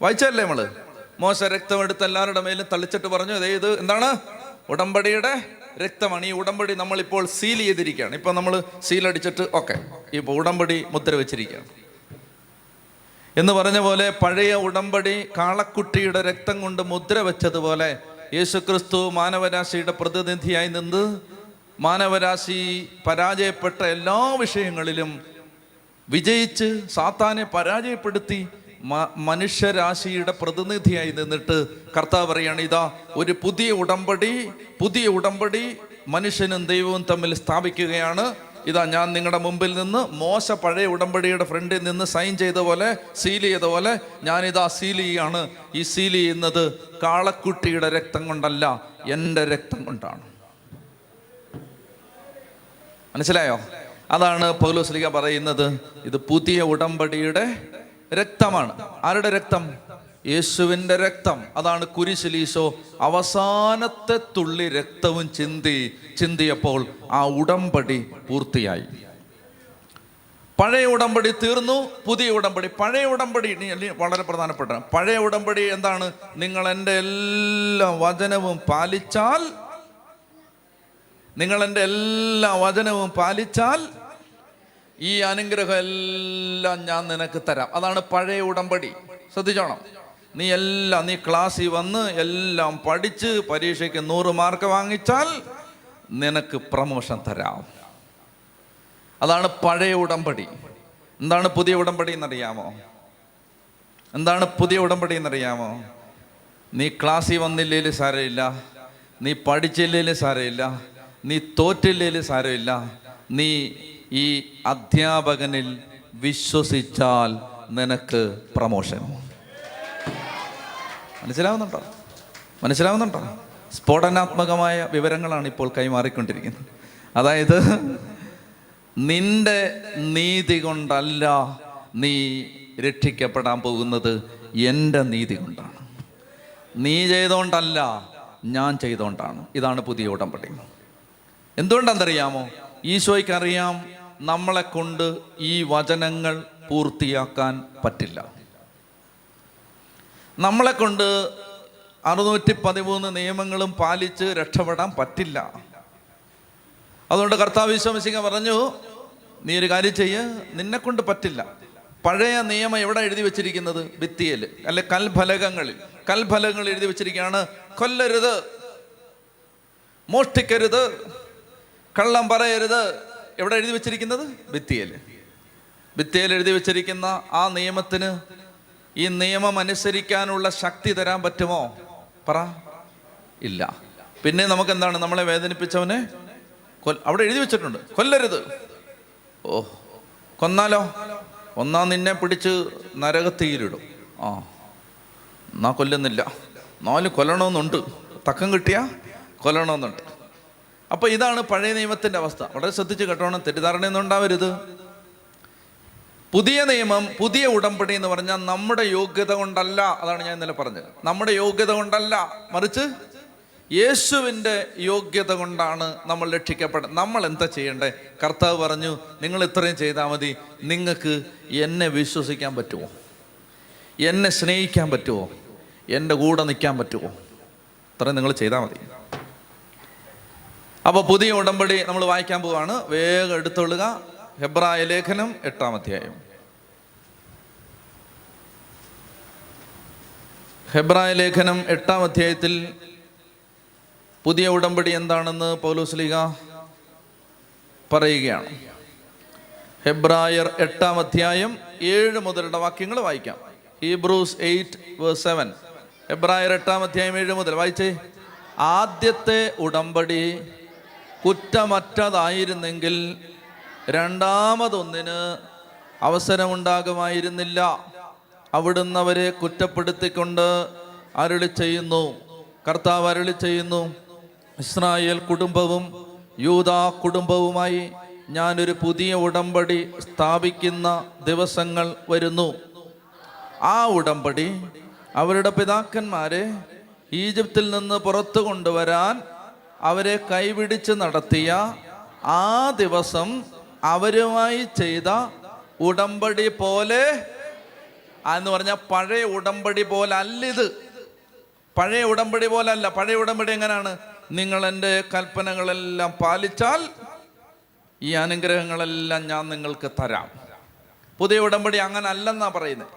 വായിച്ചല്ലേ നമ്മൾ? മോശ രക്തം എടുത്ത് എല്ലാവരുടെ മേലും തളിച്ചിട്ട് പറഞ്ഞു "ദേ ഇത് എന്താണ്? ഉടമ്പടിയുടെ രക്തമാണ്. ഈ ഉടമ്പടി നമ്മളിപ്പോൾ സീൽ ചെയ്തിരിക്കുകയാണ്. ഇപ്പൊ നമ്മൾ സീൽ അടിച്ചിട്ട് ഓക്കെ ഇപ്പൊ ഉടമ്പടി മുദ്ര വെച്ചിരിക്കുകയാണ്. എന്ന് പറഞ്ഞ പോലെ പഴയ ഉടമ്പടി കാളക്കുട്ടിയുടെ രക്തം കൊണ്ട് മുദ്ര വെച്ചതുപോലെ യേശുക്രിസ്തു മാനവരാശിയുടെ പ്രതിനിധിയായി നിന്ന് മാനവരാശി പരാജയപ്പെട്ട എല്ലാ വിഷയങ്ങളിലും വിജയിച്ച് സാത്താനെ പരാജയപ്പെടുത്തി മനുഷ്യരാശിയുടെ പ്രതിനിധിയായി നിന്നിട്ട് കർത്താവ് പറയാണ് ഇതാ ഒരു പുതിയ ഉടമ്പടി പുതിയ ഉടമ്പടി മനുഷ്യനും ദൈവവും തമ്മിൽ സ്ഥാപിക്കുകയാണ്. ഇതാ ഞാൻ നിങ്ങളുടെ മുമ്പിൽ നിന്ന് മോശ പഴയ ഉടമ്പടിയുടെ ഫ്രണ്ടിൽ നിന്ന് സൈൻ ചെയ്ത പോലെ സീൽ ചെയ്ത പോലെ ഞാനിതാ സീൽ ചെയ്യാണ്. ഈ സീൽ ചെയ്യുന്നത് കാളക്കുട്ടിയുടെ രക്തം കൊണ്ടല്ല എന്റെ രക്തം കൊണ്ടാണ്. മനസ്സിലായോ? അതാണ് പൗലോസ്ലിക പറയുന്നത്. ഇത് പുതിയ ഉടമ്പടിയുടെ രക്തമാണ്. ആരുടെ രക്തം? യേശുവിന്റെ രക്തം. അതാണ് കുരിശിലീശോ. അവസാനത്തെ തുള്ളി രക്തവും ചിന്തി ചിന്തിയപ്പോൾ ആ ഉടമ്പടി പൂർത്തിയായി. പഴയ ഉടമ്പടി തീർന്നു. പുതിയ ഉടമ്പടി. പഴയ ഉടമ്പടി വളരെ പ്രധാനപ്പെട്ട. പഴയ ഉടമ്പടി എന്താണ്? നിങ്ങൾ എന്റെ എല്ലാ വചനവും പാലിച്ചാൽ നിങ്ങൾ എന്റെ എല്ലാ വചനവും പാലിച്ചാൽ ഈ അനുഗ്രഹം എല്ലാം ഞാൻ നിനക്ക് തരാം. അതാണ് പഴയ ഉടമ്പടി. ശ്രദ്ധിച്ചോണം. നീ എല്ലാം നീ ക്ലാസ്സിൽ വന്ന് എല്ലാം പഠിച്ച് പരീക്ഷയ്ക്ക് നൂറ് മാർക്ക് വാങ്ങിച്ചാൽ നിനക്ക് പ്രമോഷൻ തരാം. അതാണ് പഴയ ഉടമ്പടി. എന്താണ് പുതിയ ഉടമ്പടി എന്നറിയാമോ? എന്താണ് പുതിയ ഉടമ്പടി എന്നറിയാമോ? നീ ക്ലാസ്സിൽ വന്നില്ലേലും സാരമില്ല. നീ പഠിച്ചില്ലേലും സാരമില്ല. നീ തോറ്റില്ലേലും സാരമില്ല. നീ ഈ അധ്യാപകനിൽ വിശ്വസിച്ചാൽ നിനക്ക് പ്രമോഷൻ മനസ്സിലാവുന്നുണ്ടോ? മനസ്സിലാവുന്നുണ്ടോ? സ്ഫോടനാത്മകമായ വിവരങ്ങളാണ് ഇപ്പോൾ കൈമാറിക്കൊണ്ടിരിക്കുന്നത്. അതായത് നിന്റെ നീതി കൊണ്ടല്ല നീ രക്ഷിക്കപ്പെടാൻ പോകുന്നത് എന്റെ നീതി കൊണ്ടാണ്. നീ ചെയ്തുകൊണ്ടല്ല ഞാൻ ചെയ്തുകൊണ്ടാണ് ഇതാണ് പുതിയ ഉടമ്പടി. എന്തുകൊണ്ടാണെന്നറിയാമോ ഈശോയ്ക്ക് അറിയാം നമ്മളെ കൊണ്ട് ഈ വചനങ്ങൾ പൂർത്തിയാക്കാൻ പറ്റില്ല. നമ്മളെ കൊണ്ട് അറുന്നൂറ്റി പതിമൂന്ന് നിയമങ്ങളും പാലിച്ച് രക്ഷപ്പെടാൻ പറ്റില്ല. അതുകൊണ്ട് കർത്താവ് വിശ്വസിക്ക പറഞ്ഞു നീ ഒരു കാര്യം ചെയ്യ് നിന്നെ കൊണ്ട് പറ്റില്ല. പഴയ നിയമം എവിടെ എഴുതി വെച്ചിരിക്കുന്നത്? ഭിത്തിയിൽ അല്ലെ കൽഫലകങ്ങളിൽ. കൽഫലകങ്ങൾ എഴുതി വെച്ചിരിക്കുകയാണ് കൊല്ലരുത് മോഷ്ടിക്കരുത് കള്ളം പറയരുത്. എവിടെ എഴുതി വെച്ചിരിക്കുന്നത്? ഭിത്തിയിൽ. ഭിത്തിയിൽ എഴുതി വെച്ചിരിക്കുന്ന ആ നിയമത്തിന് ഈ നിയമം അനുസരിക്കാനുള്ള ശക്തി തരാൻ പറ്റുമോ? പറ. ഇല്ല. പിന്നെ നമുക്ക് എന്താണ് നമ്മളെ വേദനിപ്പിച്ചവനെ അവിടെ എഴുതി വെച്ചിട്ടുണ്ട്. കൊല്ലരുത്. ഓ. കൊന്നാലോ? ഒന്നാം നിന്നെ പിടിച്ച് നരകത്തീരിടും ആ. എന്നാ കൊല്ലുന്നില്ല. നാല് കൊല്ലണമെന്നുണ്ട് തക്കം കിട്ടിയ കൊല്ലണമെന്നുണ്ട് അപ്പോൾ ഇതാണ് പഴയ നിയമത്തിന്റെ അവസ്ഥ. വളരെ ശ്രദ്ധിച്ച് കേട്ടോണം. തെറ്റിദ്ധാരണയൊന്നും ഉണ്ടാവരുത്. പുതിയ നിയമം പുതിയ ഉടമ്പടി എന്ന് പറഞ്ഞാൽ നമ്മുടെ യോഗ്യത കൊണ്ടല്ല. അതാണ് ഞാൻ ഇന്നലെ പറഞ്ഞത്. നമ്മുടെ യോഗ്യത കൊണ്ടല്ല. മറിച്ച് യേശുവിന്റെ യോഗ്യത കൊണ്ടാണ് നമ്മൾ രക്ഷിക്കപ്പെടുന്നത് നമ്മൾ എന്താ ചെയ്യേണ്ടേ? കർത്താവ് പറഞ്ഞു നിങ്ങൾ ഇത്രയും ചെയ്താൽ മതി. നിങ്ങൾക്ക് എന്നെ വിശ്വസിക്കാൻ പറ്റുമോ? എന്നെ സ്നേഹിക്കാൻ പറ്റുമോ? എന്റെ കൂടെ നിൽക്കാൻ പറ്റുമോ? ഇത്രയും നിങ്ങൾ ചെയ്താൽ മതി. അപ്പോൾ പുതിയ ഉടമ്പടി നമ്മൾ വായിക്കാൻ പോവാണ്. വേഗം എടുത്തുകൊള്ളുക ഹെബ്രായ ലേഖനം എട്ടാം അധ്യായം. ഹെബ്രായ ലേഖനം എട്ടാം അധ്യായത്തിൽ പുതിയ ഉടമ്പടി എന്താണെന്ന് പൗലോസ്ലിക പറയുകയാണ്. ഹെബ്രായർ എട്ടാം അധ്യായം ഏഴ് മുതലുള്ള വാക്യങ്ങൾ വായിക്കാം. Hebrews eight seven. ഹെബ്രായർ എട്ടാം അധ്യായം ഏഴ് മുതൽ വായിച്ചേ. ആദ്യത്തെ ഉടമ്പടി കുറ്റമറ്റതായിരുന്നെങ്കിൽ രണ്ടാമതൊന്നിന് അവസരമുണ്ടാകുമായിരുന്നില്ല. അവിടുന്ന് അവരെ കുറ്റപ്പെടുത്തിക്കൊണ്ട് അരുളി ചെയ്യുന്നു. കർത്താവ് അരുളി ചെയ്യുന്നു ഇസ്രായേൽ കുടുംബവും യൂത കുടുംബവുമായി ഞാനൊരു പുതിയ ഉടമ്പടി സ്ഥാപിക്കുന്ന ദിവസങ്ങൾ വരുന്നു. ആ ഉടമ്പടി അവരുടെ പിതാക്കന്മാരെ ഈജിപ്തിൽ നിന്ന് പുറത്തു കൊണ്ടുവരാൻ അവരെ കൈപിടിച്ച് നടത്തിയ ആ ദിവസം അവരുമായി ചെയ്ത ഉടമ്പടി പോലെ എന്ന് പറഞ്ഞാൽ പഴയ ഉടമ്പടി പോലെ അല്ല പഴയ ഉടമ്പടി പോലെ അല്ല പഴയ ഉടമ്പടി എങ്ങനെയാണ്? നിങ്ങൾ എന്റെ കൽപ്പനകളെല്ലാം പാലിച്ചാൽ ഈ അനുഗ്രഹങ്ങളെല്ലാം ഞാൻ നിങ്ങൾക്ക് തരാം. പുതിയ ഉടമ്പടി അങ്ങനെ അല്ലെന്നാ പറയുന്നത്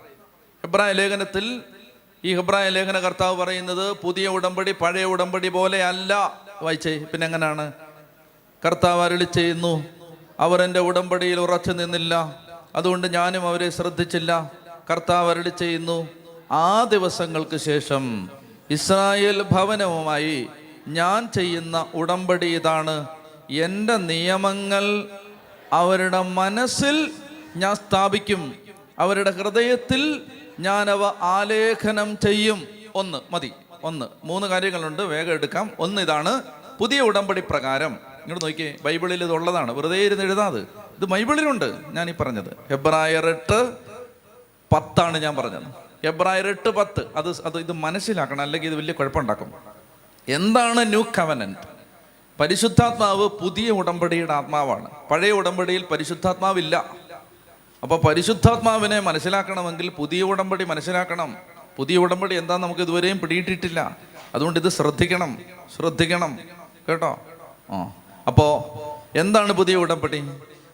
ഇബ്രാഹിം ലേഖനത്തിൽ ഈ ഇബ്രാഹിം ലേഖന കർത്താവ് പറയുന്നത് പുതിയ ഉടമ്പടി പഴയ ഉടമ്പടി പോലെ അല്ല. വായിച്ചേ. പിന്നെ എങ്ങനെയാണ്? കർത്താവ് അരളി ചെയ്യുന്നു അവർ എന്റെ ഉടമ്പടിയിൽ ഉറച്ചു നിന്നില്ല. അതുകൊണ്ട് ഞാനും അവരെ ശ്രദ്ധിച്ചില്ല. കർത്താവ് അരളി ചെയ്യുന്നു ആ ദിവസങ്ങൾക്ക് ശേഷം ഇസ്രായേൽ ഭവനവുമായി ഞാൻ ചെയ്യുന്ന ഉടമ്പടി ഇതാണ്. എന്റെ നിയമങ്ങൾ അവരുടെ മനസ്സിൽ ഞാൻ സ്ഥാപിക്കും. അവരുടെ ഹൃദയത്തിൽ ഞാൻ അവ ആലേഖനം ചെയ്യും. ഒന്ന് മതി. ഒന്ന് മൂന്ന് കാര്യങ്ങളുണ്ട്. വേഗം എടുക്കാം. ഒന്ന് ഇതാണ് പുതിയ ഉടമ്പടി പ്രകാരം. ഇങ്ങോട്ട് നോക്കിയേ ബൈബിളിൽ ഇത് ഉള്ളതാണ് വെറുതെ ഇരുന്ന് എഴുതാത് ഇത് ബൈബിളിലുണ്ട് ഞാൻ ഈ പറഞ്ഞത്. ഹെബ്രായർ എട്ട് പത്താണ് ഞാൻ പറഞ്ഞത്. ഹെബ്രായർ എട്ട് പത്ത് അത് അത് ഇത് മനസ്സിലാക്കണം അല്ലെങ്കിൽ ഇത് വലിയ കുഴപ്പമുണ്ടാക്കും. എന്താണ് ന്യൂ കവനന്റ് പരിശുദ്ധാത്മാവ് പുതിയ ഉടമ്പടിയുടെ ആത്മാവാണ്. പഴയ ഉടമ്പടിയിൽ പരിശുദ്ധാത്മാവില്ല. അപ്പോൾ പരിശുദ്ധാത്മാവിനെ മനസ്സിലാക്കണമെങ്കിൽ പുതിയ ഉടമ്പടി മനസ്സിലാക്കണം. പുതിയ ഉടമ്പടി എന്താ നമുക്ക് ഇതുവരെയും പിടിയിട്ടിട്ടില്ല. അതുകൊണ്ട് ഇത് ശ്രദ്ധിക്കണം ശ്രദ്ധിക്കണം. കേട്ടോ? ആ. അപ്പോൾ എന്താണ് പുതിയ ഉടമ്പടി?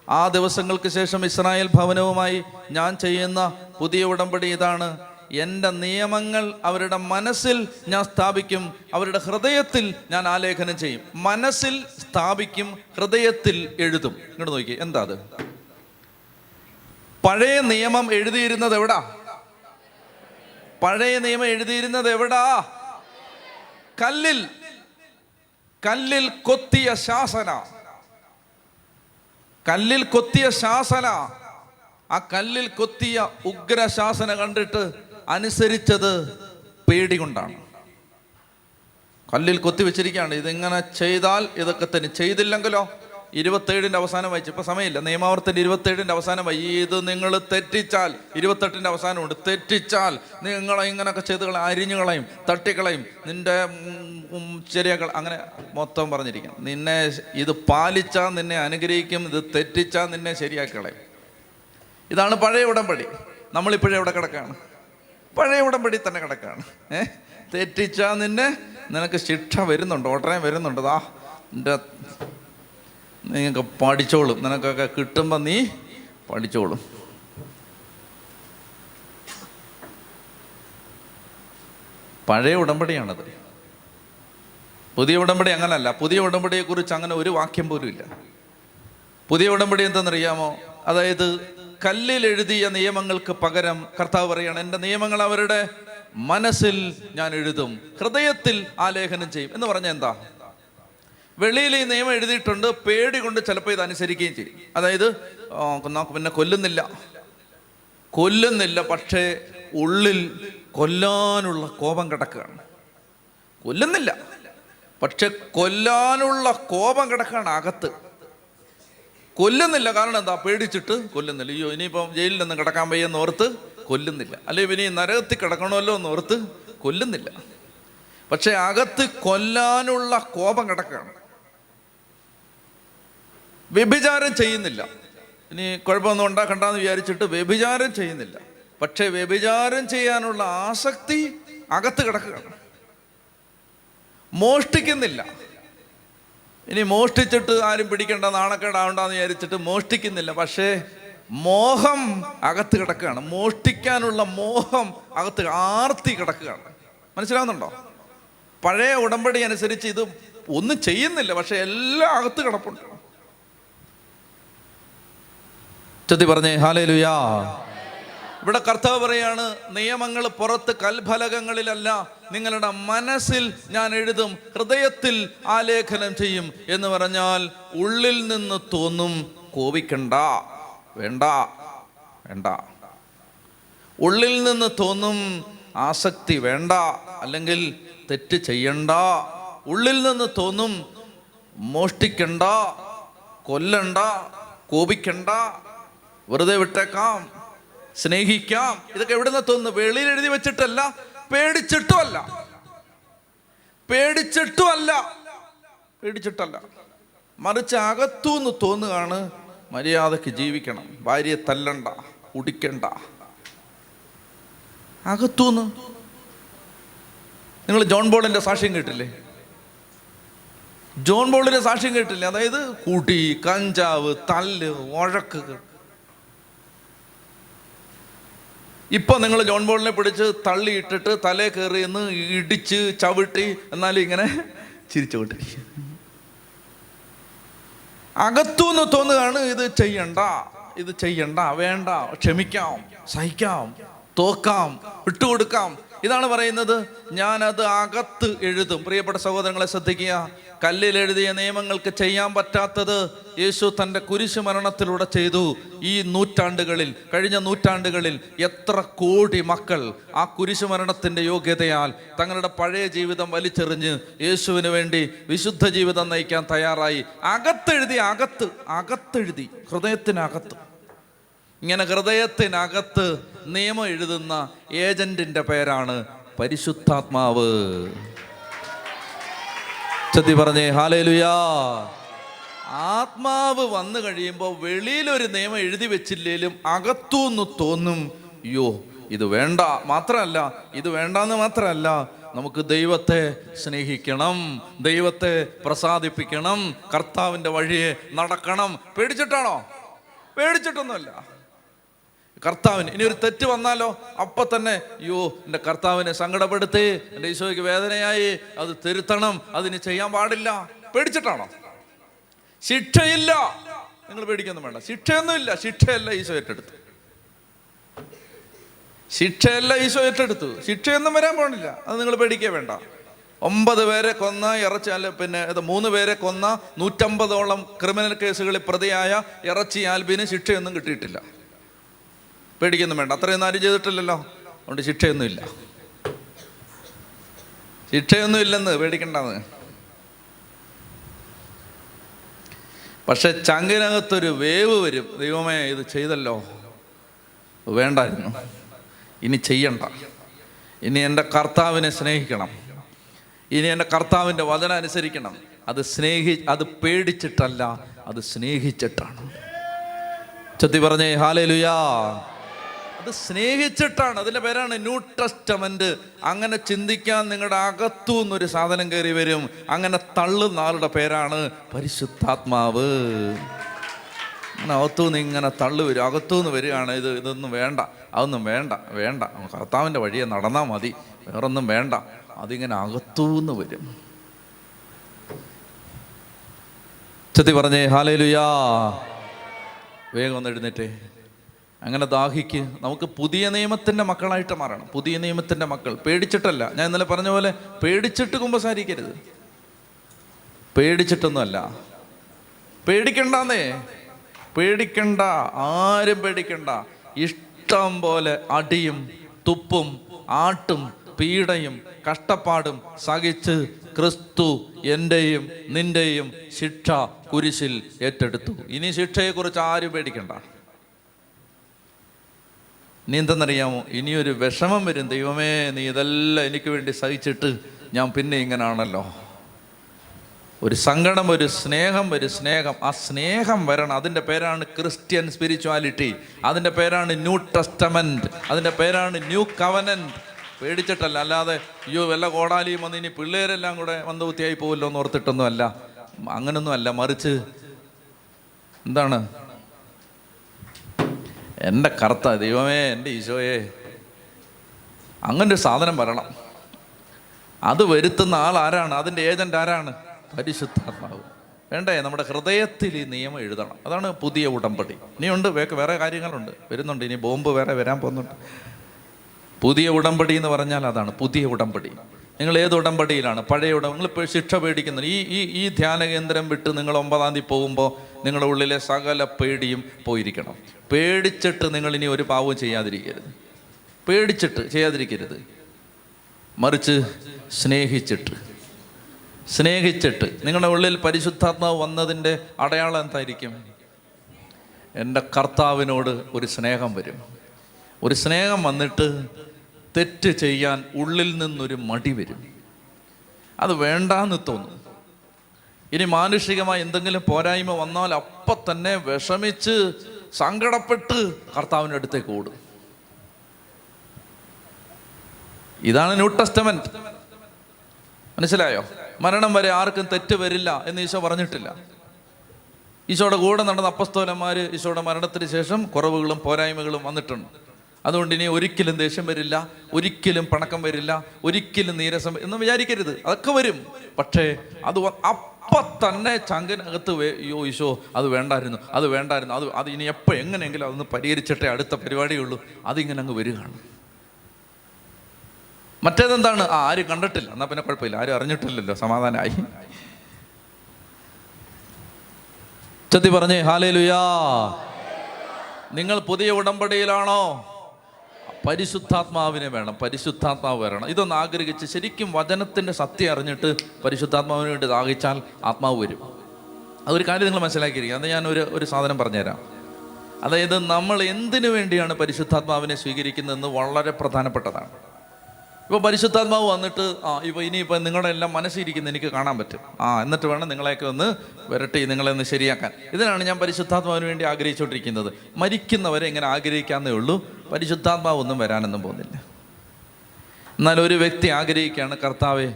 ആ ദിവസങ്ങൾക്ക് ശേഷം ഇസ്രായേൽ ഭവനവുമായി ഞാൻ ചെയ്യുന്ന പുതിയ ഉടമ്പടി ഇതാണ്. എന്റെ നിയമങ്ങൾ അവരുടെ മനസ്സിൽ ഞാൻ സ്ഥാപിക്കും അവരുടെ ഹൃദയത്തിൽ ഞാൻ ആലേഖനം ചെയ്യും. മനസ്സിൽ സ്ഥാപിക്കും ഹൃദയത്തിൽ എഴുതും. ഇങ്ങോട്ട് നോക്കി എന്താ അത്? പഴയ നിയമം എഴുതിയിരുന്നത് എവിടാ? പഴയ നിയമം എഴുതിയിരുന്നത് എവിടാ? കല്ലിൽ. കല്ലിൽ കൊത്തിയ ശാസന. കല്ലിൽ കൊത്തിയ ശാസന. ആ കല്ലിൽ കൊത്തിയ ഉഗ്ര ശാസന കണ്ടിട്ട് അനുസരിച്ചത് പേടി കൊണ്ടാണ്. കല്ലിൽ കൊത്തി വെച്ചിരിക്കുകയാണ്. ഇതിങ്ങനെ ചെയ്താൽ ഇതൊക്കെ തന്നെ ചെയ്തില്ലെങ്കിലോ? ഇരുപത്തേഴിന്റെ അവസാനം വായിച്ചു. ഇപ്പോൾ സമയമില്ല. നിയമാവർത്തന്റെ ഇരുപത്തേഴിന്റെ അവസാനം വായി. ഇത് നിങ്ങൾ തെറ്റിച്ചാൽ ഇരുപത്തെട്ടിന്റെ അവസാനമുണ്ട്. തെറ്റിച്ചാൽ നിങ്ങൾ ഇങ്ങനെയൊക്കെ ചെയ്ത് കളയും അരിഞ്ഞു കളയും തട്ടിക്കളയും. നിന്റെ ഉം, ശരിയാക്കൾ അങ്ങനെ മൊത്തം പറഞ്ഞിരിക്കണം. നിന്നെ ഇത് പാലിച്ചാൽ നിന്നെ അനുഗ്രഹിക്കും ഇത് തെറ്റിച്ചാൽ നിന്നെ ശരിയാക്കി കളയും. ഇതാണ് പഴയ ഉടമ്പടി. നമ്മളിപ്പോഴും എവിടെ കിടക്കാണ്? പഴയ ഉടമ്പടി തന്നെ കിടക്കാണ്. ഏ? തെറ്റിച്ചാൽ നിന്നെ നിനക്ക് ശിക്ഷ വരുന്നുണ്ട് ഓട്ടറേം വരുന്നുണ്ട്. ദാ നിങ്ങൾക്ക് പഠിച്ചോളും. നിനക്കൊക്കെ കിട്ടുമ്പോൾ നീ പഠിച്ചോളും. പഴയ ഉടമ്പടിയാണത്. പുതിയ ഉടമ്പടി അങ്ങനല്ല. പുതിയ ഉടമ്പടിയെക്കുറിച്ച് അങ്ങനെ ഒരു വാക്യം പോലും ഇല്ല. പുതിയ ഉടമ്പടി എന്തെന്നറിയാമോ അതായത് കല്ലിൽ എഴുതിയ നിയമങ്ങൾക്ക് പകരം കർത്താവ് പറയാണ് എന്റെ നിയമങ്ങൾ അവരുടെ മനസ്സിൽ ഞാൻ എഴുതും ഹൃദയത്തിൽ ആലേഖനം ചെയ്യും. എന്ന് പറഞ്ഞാൽ എന്താ? വെളിയിൽ ഈ നിയമം എഴുതിയിട്ടുണ്ട് പേടി കൊണ്ട് ചിലപ്പോൾ ഇത് അനുസരിക്കുകയും ചെയ്യും. അതായത് പിന്നെ കൊല്ലുന്നില്ല. കൊല്ലുന്നില്ല പക്ഷേ ഉള്ളിൽ കൊല്ലാനുള്ള കോപം കിടക്കുകയാണ്. കൊല്ലുന്നില്ല പക്ഷെ കൊല്ലാനുള്ള കോപം കിടക്കുകയാണ് അകത്ത്. കൊല്ലുന്നില്ല കാരണം എന്താ? പേടിച്ചിട്ട് കൊല്ലുന്നില്ല. അയ്യോ ഇനിയിപ്പം ജയിലിൽ നിന്ന് കിടക്കാൻ വയ്യെന്ന് ഓർത്ത് കൊല്ലുന്നില്ല. അല്ലെങ്കിൽ ഇനി നരകത്തിൽ കിടക്കണമല്ലോ എന്ന് ഓർത്ത് കൊല്ലുന്നില്ല. പക്ഷെ അകത്ത് കൊല്ലാനുള്ള കോപം കിടക്കുകയാണ്. വ്യഭിചാരം ചെയ്യുന്നില്ല. ഇനി കുഴപ്പമൊന്നും ഉണ്ടാക്കണ്ടെന്ന് വിചാരിച്ചിട്ട് വ്യഭിചാരം ചെയ്യുന്നില്ല. പക്ഷെ വ്യഭിചാരം ചെയ്യാനുള്ള ആസക്തി അകത്ത് കിടക്കുകയാണ്. മോഷ്ടിക്കുന്നില്ല. ഇനി മോഷ്ടിച്ചിട്ട് ആരും പിടിക്കേണ്ട നാണക്കേടാവണ്ടെന്ന് വിചാരിച്ചിട്ട് മോഷ്ടിക്കുന്നില്ല. പക്ഷേ മോഹം അകത്ത് കിടക്കുകയാണ്. മോഷ്ടിക്കാനുള്ള മോഹം അകത്ത് ആർത്തി കിടക്കുകയാണ്. മനസ്സിലാവുന്നുണ്ടോ? പഴയ ഉടമ്പടി അനുസരിച്ച് ഇത് ഒന്നും ചെയ്യുന്നില്ല. പക്ഷെ എല്ലാം അകത്ത് കിടപ്പുണ്ട്. ചെത്തി പറഞ്ഞേ ഹാലേ ലുയാ ഇവിടെ കർത്താവ് പറയാണ് നിയമങ്ങൾ പുറത്ത് കൽഫലകങ്ങളിലല്ല നിങ്ങളുടെ മനസ്സിൽ ഞാൻ എഴുതും ഹൃദയത്തിൽ ആലേഖനം ചെയ്യും എന്ന് പറഞ്ഞാൽ ഉള്ളിൽ നിന്ന് തോന്നും കോപിക്കണ്ട വേണ്ട വേണ്ട. ഉള്ളിൽ നിന്ന് തോന്നും ആസക്തി വേണ്ട അല്ലെങ്കിൽ തെറ്റ് ചെയ്യണ്ട. ഉള്ളിൽ നിന്ന് തോന്നും മോഷ്ടിക്കണ്ട കൊല്ലണ്ട കോപിക്കണ്ട വെറുതെ വിട്ടേക്കാം. സ്നേഹിക്കാം. ഇതൊക്കെ എവിടെ നിന്ന് തോന്നുന്നു? വെളിയിൽ എഴുതി വെച്ചിട്ടല്ല പേടിച്ചിട്ടുമല്ല. പേടിച്ചിട്ടുമല്ല. പേടിച്ചിട്ടല്ല. മറിച്ച് അകത്തു എന്ന് തോന്നുകയാണ് മര്യാദയ്ക്ക് ജീവിക്കണം. ഭാര്യയെ തല്ലണ്ട കുടിക്കണ്ട. അകത്തുനിന്ന് നിങ്ങൾ ജോൺ ബോളിന്റെ സാക്ഷ്യം കേട്ടില്ലേ? ജോൺ ബോളിന്റെ സാക്ഷ്യം കേട്ടില്ലേ? അതായത് കൂട്ടി കഞ്ചാവ് തല്ല് വഴക്ക്. ഇപ്പൊ നിങ്ങൾ ജോൺ ബോളിനെ പിടിച്ച് തള്ളിയിട്ടിട്ട് തലേ കയറി എന്ന് ഇടിച്ച് ചവിട്ടി എന്നാലും ഇങ്ങനെ ചിരിച്ചുകൊണ്ടിരിക്കും അകത്തുനിന്ന് തോന്നുകയാണ് ഇത് ചെയ്യണ്ട ഇത് ചെയ്യണ്ട വേണ്ട ക്ഷമിക്കാം സഹിക്കാം തോക്കാം വിട്ടുകൊടുക്കാം ഇതാണ് പറയുന്നത് ഞാനത് അകത്ത് എഴുതും. പ്രിയപ്പെട്ട സഹോദരങ്ങളെ ശ്രദ്ധിക്കുക. കല്ലിൽ എഴുതിയ നിയമങ്ങൾക്ക് ചെയ്യാൻ പറ്റാത്തത് യേശു തന്റെ കുരിശു മരണത്തിലൂടെ ചെയ്തു. ഈ നൂറ്റാണ്ടുകളിൽ കഴിഞ്ഞ നൂറ്റാണ്ടുകളിൽ എത്ര കോടി മക്കൾ ആ കുരിശു മരണത്തിന്റെ യോഗ്യതയാൽ തങ്ങളുടെ പഴയ ജീവിതം വലിച്ചെറിഞ്ഞ് യേശുവിന് വേണ്ടി വിശുദ്ധ ജീവിതം നയിക്കാൻ തയ്യാറായി. അകത്തെഴുതി അകത്ത് അകത്തെഴുതി ഹൃദയത്തിനകത്ത്. ഇങ്ങനെ ഹൃദയത്തിനകത്ത് നിയമം എഴുതുന്ന ഏജന്റിന്റെ പേരാണ് പരിശുദ്ധാത്മാവ്. ചത്തി പറഞ്ഞേ ഹാലേലുയാ. ആത്മാവ് വന്നു കഴിയുമ്പോൾ വെളിയിൽ ഒരു നിയമം എഴുതി വെച്ചില്ലേലും അകത്തുനിന്ന് തോന്നും അയ്യോ ഇത് വേണ്ട. മാത്രമല്ല ഇത് വേണ്ടാന്ന് മാത്രമല്ല നമുക്ക് ദൈവത്തെ സ്നേഹിക്കണം ദൈവത്തെ പ്രസാദിപ്പിക്കണം കർത്താവിന്റെ വഴിയെ നടക്കണം. പേടിച്ചിട്ടാണോ? പേടിച്ചിട്ടൊന്നുമല്ല. കർത്താവിന്. ഇനി ഒരു തെറ്റ് വന്നാലോ? അപ്പൊ തന്നെ അയ്യോ എന്റെ കർത്താവിനെ സങ്കടപ്പെടുത്തി എന്റെ ഈശോയ്ക്ക് വേദനയായി അത് തിരുത്തണം അതിന് ചെയ്യാൻ പാടില്ല. പേടിച്ചിട്ടാണോ? ശിക്ഷയില്ല. നിങ്ങൾ പേടിക്കൊന്നും വേണ്ട. ശിക്ഷയൊന്നും ഇല്ല ശിക്ഷയല്ല ഈശോ ഏറ്റെടുത്തു ശിക്ഷയല്ല ഈശോ ഏറ്റെടുത്തു ശിക്ഷയൊന്നും വരാൻ പോണില്ല അത് നിങ്ങൾ പേടിക്കേ വേണ്ട. ഒമ്പത് പേരെ കൊന്ന ഇറച്ചി അല്ല പിന്നെ ഇത് മൂന്ന് പേരെ കൊന്ന നൂറ്റമ്പതോളം ക്രിമിനൽ കേസുകളിൽ പ്രതിയായ ഇറച്ചി ആൽബിന് ശിക്ഷയൊന്നും കിട്ടിയിട്ടില്ല. പേടിക്കൊന്നും വേണ്ട. അത്രയൊന്നും ആരും ചെയ്തിട്ടില്ലല്ലോ. അതുകൊണ്ട് ശിക്ഷയൊന്നുമില്ല. ശിക്ഷയൊന്നും ഇല്ലെന്ന് പേടിക്കണ്ടെന്ന്. പക്ഷെ ചങ്കിനകത്തൊരു വേവ് വരും. ദൈവമേ ഇത് ചെയ്തല്ലോ. വേണ്ടായിരുന്നു. ഇനി ചെയ്യണ്ട. ഇനി എന്റെ കർത്താവിനെ സ്നേഹിക്കണം. ഇനി എന്റെ കർത്താവിന്റെ വചന അനുസരിക്കണം. അത് സ്നേഹി അത് പേടിച്ചിട്ടല്ല അത് സ്നേഹിച്ചിട്ടാണ്. ചത്തി പറഞ്ഞേ ഹാലേ ലുയാ അത് സ്നേഹിച്ചിട്ടാണ്. അതിന്റെ പേരാണ് ന്യൂ ടെസ്റ്റമെന്റ് അങ്ങനെ ചിന്തിക്കാൻ നിങ്ങളുടെ അകത്തു നിന്നൊരു സാധനം കയറി വരും. അങ്ങനെ തള്ളുന്ന ആളുടെ പേരാണ് പരിശുദ്ധാത്മാവ്. അങ്ങനെ അകത്തുനിന്ന് ഇങ്ങനെ തള്ളു വരും. അകത്തുനിന്ന് വരികയാണ്. ഇത് ഇതൊന്നും വേണ്ട. അതൊന്നും വേണ്ട. വേണ്ട. കർത്താവിന്റെ വഴിയെ നടന്നാൽ മതി. വേറൊന്നും വേണ്ട. അതിങ്ങനെ അകത്തുനിന്ന് വരും. ചെത്തി പറഞ്ഞേ ഹാലേ ലുയാ വേഗം ഒന്ന് എഴുന്നേറ്റേ. അങ്ങനെ ദാഹിക്ക്. നമുക്ക് പുതിയ നിയമത്തിന്റെ മക്കളായിട്ട് മാറണം. പുതിയ നിയമത്തിന്റെ മക്കൾ. പേടിച്ചിട്ടല്ല. ഞാൻ ഇന്നലെ പറഞ്ഞ പോലെ പേടിച്ചിട്ട് കുമ്പസാരിക്കരുത്. പേടിച്ചിട്ടൊന്നുമല്ല. പേടിക്കണ്ടെന്നേ. പേടിക്കണ്ട. ആരും പേടിക്കണ്ട. ഇഷ്ടം പോലെ അടിയും തുപ്പും ആട്ടും പീഡയും കഷ്ടപ്പാടും സഹിച്ച് ക്രിസ്തു എന്റെയും നിന്റെയും ശിക്ഷ കുരിശിൽ ഏറ്റെടുത്തു. ഇനി ശിക്ഷയെക്കുറിച്ച് ആരും പേടിക്കണ്ട. നീ എന്തെന്നറിയാമോ? ഇനിയൊരു വിഷമം വരും. ദൈവമേ നീ ഇതെല്ലാം എനിക്ക് വേണ്ടി സഹിച്ചിട്ട് ഞാൻ പിന്നെ ഇങ്ങനാണല്ലോ. ഒരു സങ്കടം ഒരു സ്നേഹം ഒരു സ്നേഹം. ആ സ്നേഹം വരണം. അതിന്റെ പേരാണ് ക്രിസ്ത്യൻ സ്പിരിച്വാലിറ്റി. അതിന്റെ പേരാണ് ന്യൂ ടെസ്റ്റമെന്റ്. അതിന്റെ പേരാണ് ന്യൂ കവനന്റ്. പേടിച്ചിട്ടല്ല. അല്ലാതെ അയ്യോ വല്ല കോടാലിയും വന്ന് ഇനി പിള്ളേരെല്ലാം കൂടെ വന്ന് വൃത്തിയായി പോകുമല്ലോ എന്ന് ഓർത്തിട്ടൊന്നും അല്ല അങ്ങനൊന്നും അല്ല മറിച്ച് എന്താണ്? എന്റെ കറുത്ത ദൈവമേ എന്റെ ഈശോയെ. അങ്ങനെ ഒരു സാധനം വരണം. അത് വരുത്തുന്ന ആൾ ആരാണ്? അതിന്റെ ഏജന്റ് ആരാണ്? പരിശുദ്ധാത്മാവ്. വേണ്ടേ? നമ്മുടെ ഹൃദയത്തിൽ ഈ നിയമം എഴുതണം. അതാണ് പുതിയ ഉടമ്പടി. ഇനിയുണ്ട് വേറെ കാര്യങ്ങളുണ്ട്. വരുന്നുണ്ട്. ഇനി ബോംബ് വേറെ വരാൻ പോകുന്നുണ്ട്. പുതിയ ഉടമ്പടി എന്ന് പറഞ്ഞാൽ അതാണ് പുതിയ ഉടമ്പടി. നിങ്ങൾ ഏത് ഉടമ്പടിയിലാണ്? പഴയ ഉടമ്പ നിങ്ങൾ ശിക്ഷ പേടിക്കുന്നു. ഈ ഈ ഈ ധ്യാന കേന്ദ്രം വിട്ട് നിങ്ങൾ ഒമ്പതാം തീയതി പോകുമ്പോൾ നിങ്ങളുടെ ഉള്ളിലെ സകല പേടിയും പോയിരിക്കണം. പേടിച്ചിട്ട് നിങ്ങൾ ഇനി ഒരു പാവവും ചെയ്യാതിരിക്കരുത്. പേടിച്ചിട്ട് ചെയ്യാതിരിക്കരുത്. മറിച്ച് സ്നേഹിച്ചിട്ട്. സ്നേഹിച്ചിട്ട്. നിങ്ങളുടെ ഉള്ളിൽ പരിശുദ്ധാത്മാവ് വന്നതിന്റെ അടയാളം എന്തായിരിക്കും? എന്റെ കർത്താവിനോട് ഒരു സ്നേഹം വരും. ഒരു സ്നേഹം വന്നിട്ട് തെറ്റ് ചെയ്യാൻ ഉള്ളിൽ നിന്നൊരു മടി വരും. അത് വേണ്ടാന്ന് തോന്നും. ഇനി മാനുഷികമായി എന്തെങ്കിലും പോരായ്മ വന്നാൽ അപ്പം തന്നെ വിഷമിച്ച് സങ്കടപ്പെട്ട് കർത്താവിന്റെ അടുത്തേക്ക് ഓടും. ഇതാണ് ന്യൂ ടെസ്റ്റമെന്റ് മനസ്സിലായോ? മരണം വരെ ആർക്കും തെറ്റ് വരില്ല എന്ന് ഈശോ പറഞ്ഞിട്ടില്ല. ഈശോയുടെ കൂടെ നടന്ന അപ്പസ്തോലന്മാർ ഈശോയുടെ മരണത്തിന് ശേഷം കുറവുകളും പോരായ്മകളും വന്നിട്ടുണ്ട്. അതുകൊണ്ട് ഇനി ഒരിക്കലും ദേഷ്യം വരില്ല ഒരിക്കലും പണക്കം വരില്ല ഒരിക്കലും നീരസം എന്ന് വിചാരിക്കരുത്. അതൊക്കെ വരും. പക്ഷേ അത് അപ്പ തന്നെ ചങ്കിനകത്ത് അയ്യോ ഈശോ അത് വേണ്ടായിരുന്നു അത് വേണ്ടായിരുന്നു അത് അത് ഇനി എപ്പോൾ എങ്ങനെയെങ്കിലും അതൊന്ന് പരിഹരിച്ചിട്ടേ അടുത്ത പരിപാടിയുള്ളൂ. അതിങ്ങനെ അങ്ങ് വരികയാണ്. മറ്റേതെന്താണ്? ആ ആരും കണ്ടിട്ടില്ല. എന്നാ പിന്നെ കുഴപ്പമില്ല. ആരും അറിഞ്ഞിട്ടില്ലല്ലോ. സമാധാനമായി ചത്തി പറഞ്ഞേ ഹാലേ ലുയാ നിങ്ങൾ പുതിയ ഉടമ്പടിയിലാണോ? പരിശുദ്ധാത്മാവിനെ വേണം പരിശുദ്ധാത്മാവ് വരണം. ഇതൊന്ന് ആഗ്രഹിച്ച് ശരിക്കും വചനത്തിന്റെ സത്യം അറിഞ്ഞിട്ട് പരിശുദ്ധാത്മാവിന് വേണ്ടി ദാഹിച്ചാൽ ആത്മാവ് വരും. അതൊരു കാര്യം നിങ്ങൾ മനസ്സിലാക്കിയിരിക്കുക അത് ഞാൻ ഒരു ഒരു സാധനം പറഞ്ഞുതരാം. അതായത് നമ്മൾ എന്തിനു വേണ്ടിയാണ് പരിശുദ്ധാത്മാവിനെ സ്വീകരിക്കുന്നതെന്ന് വളരെ പ്രധാനപ്പെട്ടതാണ്. ഇപ്പോൾ പരിശുദ്ധാത്മാവ് വന്നിട്ട് ആ ഇപ്പോൾ ഇനിയിപ്പോൾ നിങ്ങളുടെ എല്ലാം മനസ്സിരിക്കുന്ന എനിക്ക് കാണാൻ പറ്റും. ആ എന്നിട്ട് വേണം നിങ്ങളെയൊക്കെ ഒന്ന് വരട്ടി നിങ്ങളെ ഒന്ന് ശരിയാക്കാൻ. ഇതിനാണ് ഞാൻ പരിശുദ്ധാത്മാവിന് വേണ്ടി ആഗ്രഹിച്ചുകൊണ്ടിരിക്കുന്നത്. മരിക്കുന്നവരെ ഇങ്ങനെ ആഗ്രഹിക്കാമെന്നേ ഉള്ളൂ. പരിശുദ്ധാത്മാവ് ഒന്നും വരാനൊന്നും പോകുന്നില്ല. എന്നാൽ ഒരു വ്യക്തി ആഗ്രഹിക്കുകയാണ് കർത്താവെ